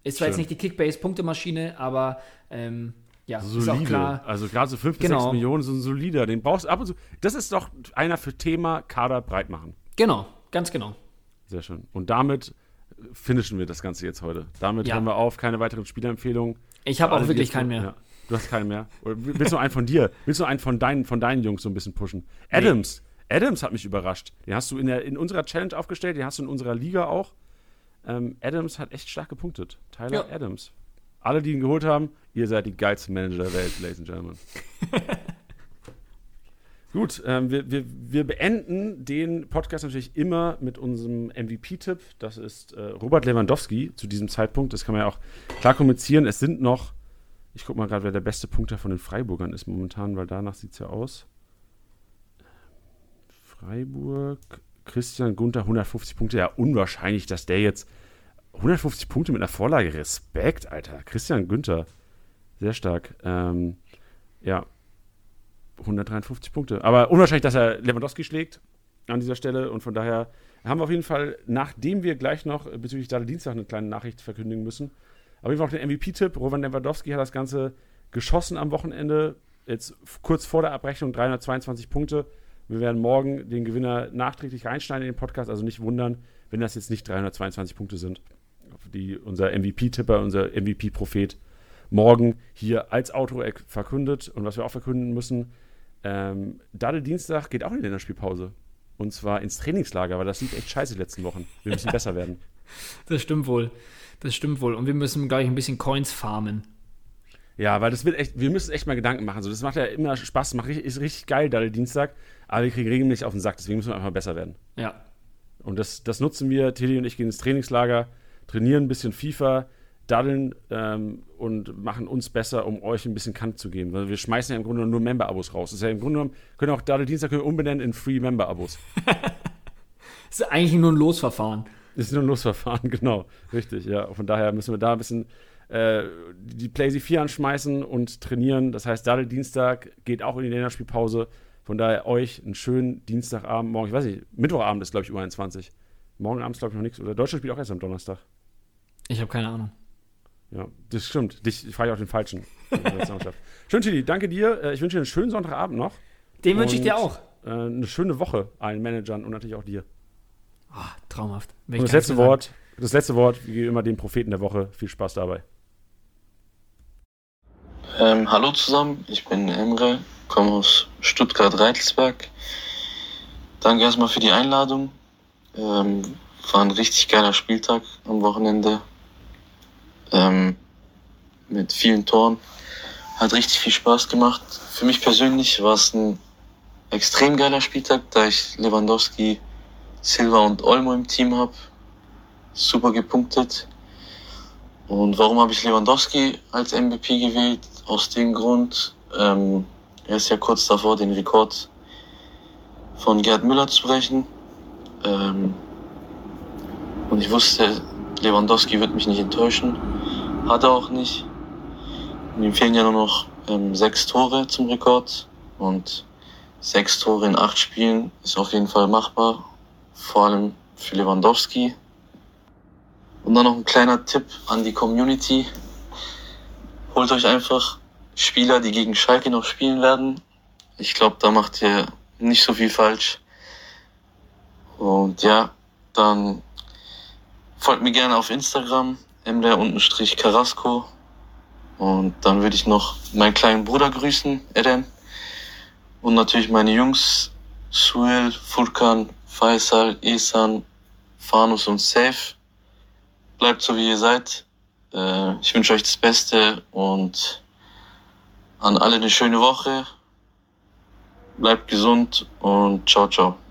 Ist zwar Schön. jetzt nicht die Kickbase-Punktemaschine, aber ähm, ja, ist auch Solide. klar. Also gerade so 5 bis Genau. 6 Millionen, so ein solider. Den brauchst du ab und zu. Das ist doch einer für Thema Kader breit machen. Genau, ganz genau. Sehr schön. Und damit finishen wir das Ganze jetzt heute. Damit Ja. hören wir auf. Keine weiteren Spielerempfehlungen. Ich habe auch wirklich keinen mehr. Ja, du hast keinen mehr. Oder willst du einen von dir? Willst du einen von deinen, von deinen Jungs so ein bisschen pushen? Adams. Adams hat mich überrascht. Den hast du in, der, in unserer Challenge aufgestellt, den hast du in unserer Liga auch. Ähm, Adams hat echt stark gepunktet. Tyler Ja. Adams. Alle, die ihn geholt haben, ihr seid die geilsten Manager der Welt, Ladies and Gentlemen. Gut, ähm, wir, wir, wir beenden den Podcast natürlich immer mit unserem MVP-Tipp. Das ist äh, Robert Lewandowski zu diesem Zeitpunkt. Das kann man ja auch klar kommunizieren. Es sind noch, ich gucke mal gerade, wer der beste Punkter von den Freiburgern ist momentan, weil danach sieht es ja aus. Freiburg, Christian Gunther, 150 Punkte. Ja, unwahrscheinlich, dass der jetzt 150 Punkte mit einer Vorlage. Respekt, Alter. Christian Günther. Sehr stark. Ähm, ja. 153 Punkte. Aber unwahrscheinlich, dass er Lewandowski schlägt an dieser Stelle. Und von daher haben wir auf jeden Fall, nachdem wir gleich noch bezüglich Dade Dienstag eine kleine Nachricht verkündigen müssen, auf jeden Fall auch den MVP-Tipp. Roman Lewandowski hat das Ganze geschossen am Wochenende. Jetzt kurz vor der Abrechnung 322 Punkte. Wir werden morgen den Gewinner nachträglich reinschneiden in den Podcast. Also nicht wundern, wenn das jetzt nicht 322 Punkte sind, die unser MVP-Tipper, unser MVP-Prophet morgen hier als Auto verkündet. Und was wir auch verkünden müssen, ähm, Dade Dienstag geht auch in die Länderspielpause. Und zwar ins Trainingslager, weil das lief echt scheiße die letzten Wochen. Wir müssen besser werden. Das stimmt wohl. Das stimmt wohl. Und wir müssen, glaube ich, ein bisschen Coins farmen. Ja, weil das wird echt, wir müssen echt mal Gedanken machen. So, das macht ja immer Spaß, macht, richtig- ist richtig geil, Dade Dienstag, aber wir kriegen regelmäßig auf den Sack, deswegen müssen wir einfach besser werden. Ja. Und das, das nutzen wir. Tilly und ich gehen ins Trainingslager, trainieren ein bisschen FIFA, daddeln ähm, und machen uns besser, um euch ein bisschen Kant zu geben. Weil wir schmeißen ja im Grunde nur Member-Abos raus. Das ist ja im Grunde genommen, können auch Daddel Dienstag umbenennen in Free Member-Abos. Das ist eigentlich nur ein Losverfahren. Das ist nur ein Losverfahren, genau. Richtig, ja. Von daher müssen wir da ein bisschen äh, die PlayStation 4 anschmeißen und trainieren. Das heißt, Daddel Dienstag geht auch in die Länderspielpause. Von daher euch einen schönen Dienstagabend, morgen, ich weiß nicht, Mittwochabend ist, glaube ich, U21. Morgen Abend, glaube ich, noch nichts. Oder Deutschland spielt auch erst am Donnerstag. Ich habe keine Ahnung. Ja, das stimmt. Dich frage ich auch den Falschen. Schön, Chili, danke dir. Äh, ich wünsche dir einen schönen Sonntagabend noch. Den wünsche ich dir auch. Äh, eine schöne Woche allen Managern und natürlich auch dir. Oh, traumhaft. Und das letzte Wort, das letzte Wort, wie immer, den Propheten der Woche. Viel Spaß dabei. Ähm, hallo zusammen, ich bin Emre, komme aus Stuttgart-Reitelsberg. Danke erstmal für die Einladung. Ähm, war ein richtig geiler Spieltag am Wochenende. Ähm, mit vielen Toren. Hat richtig viel Spaß gemacht. Für mich persönlich war es ein extrem geiler Spieltag, da ich Lewandowski, Silva und Olmo im Team habe. Super gepunktet. Und warum habe ich Lewandowski als MVP gewählt? Aus dem Grund, ähm, er ist ja kurz davor, den Rekord von Gerd Müller zu brechen. Ähm, und ich wusste, Lewandowski wird mich nicht enttäuschen. Hat er auch nicht. Ihm fehlen ja nur noch ähm, sechs Tore zum Rekord. Und sechs Tore in acht Spielen ist auf jeden Fall machbar. Vor allem für Lewandowski. Und dann noch ein kleiner Tipp an die Community. Holt euch einfach Spieler, die gegen Schalke noch spielen werden. Ich glaube, da macht ihr nicht so viel falsch. Und ja, dann folgt mir gerne auf Instagram, mder-carrasco. Und dann würde ich noch meinen kleinen Bruder grüßen, Eren. Und natürlich meine Jungs, Suel, Furkan, Faisal, Esan, Fanus und Safe. Bleibt so wie ihr seid. Äh, ich wünsche euch das Beste und an alle eine schöne Woche. Bleibt gesund und ciao, ciao.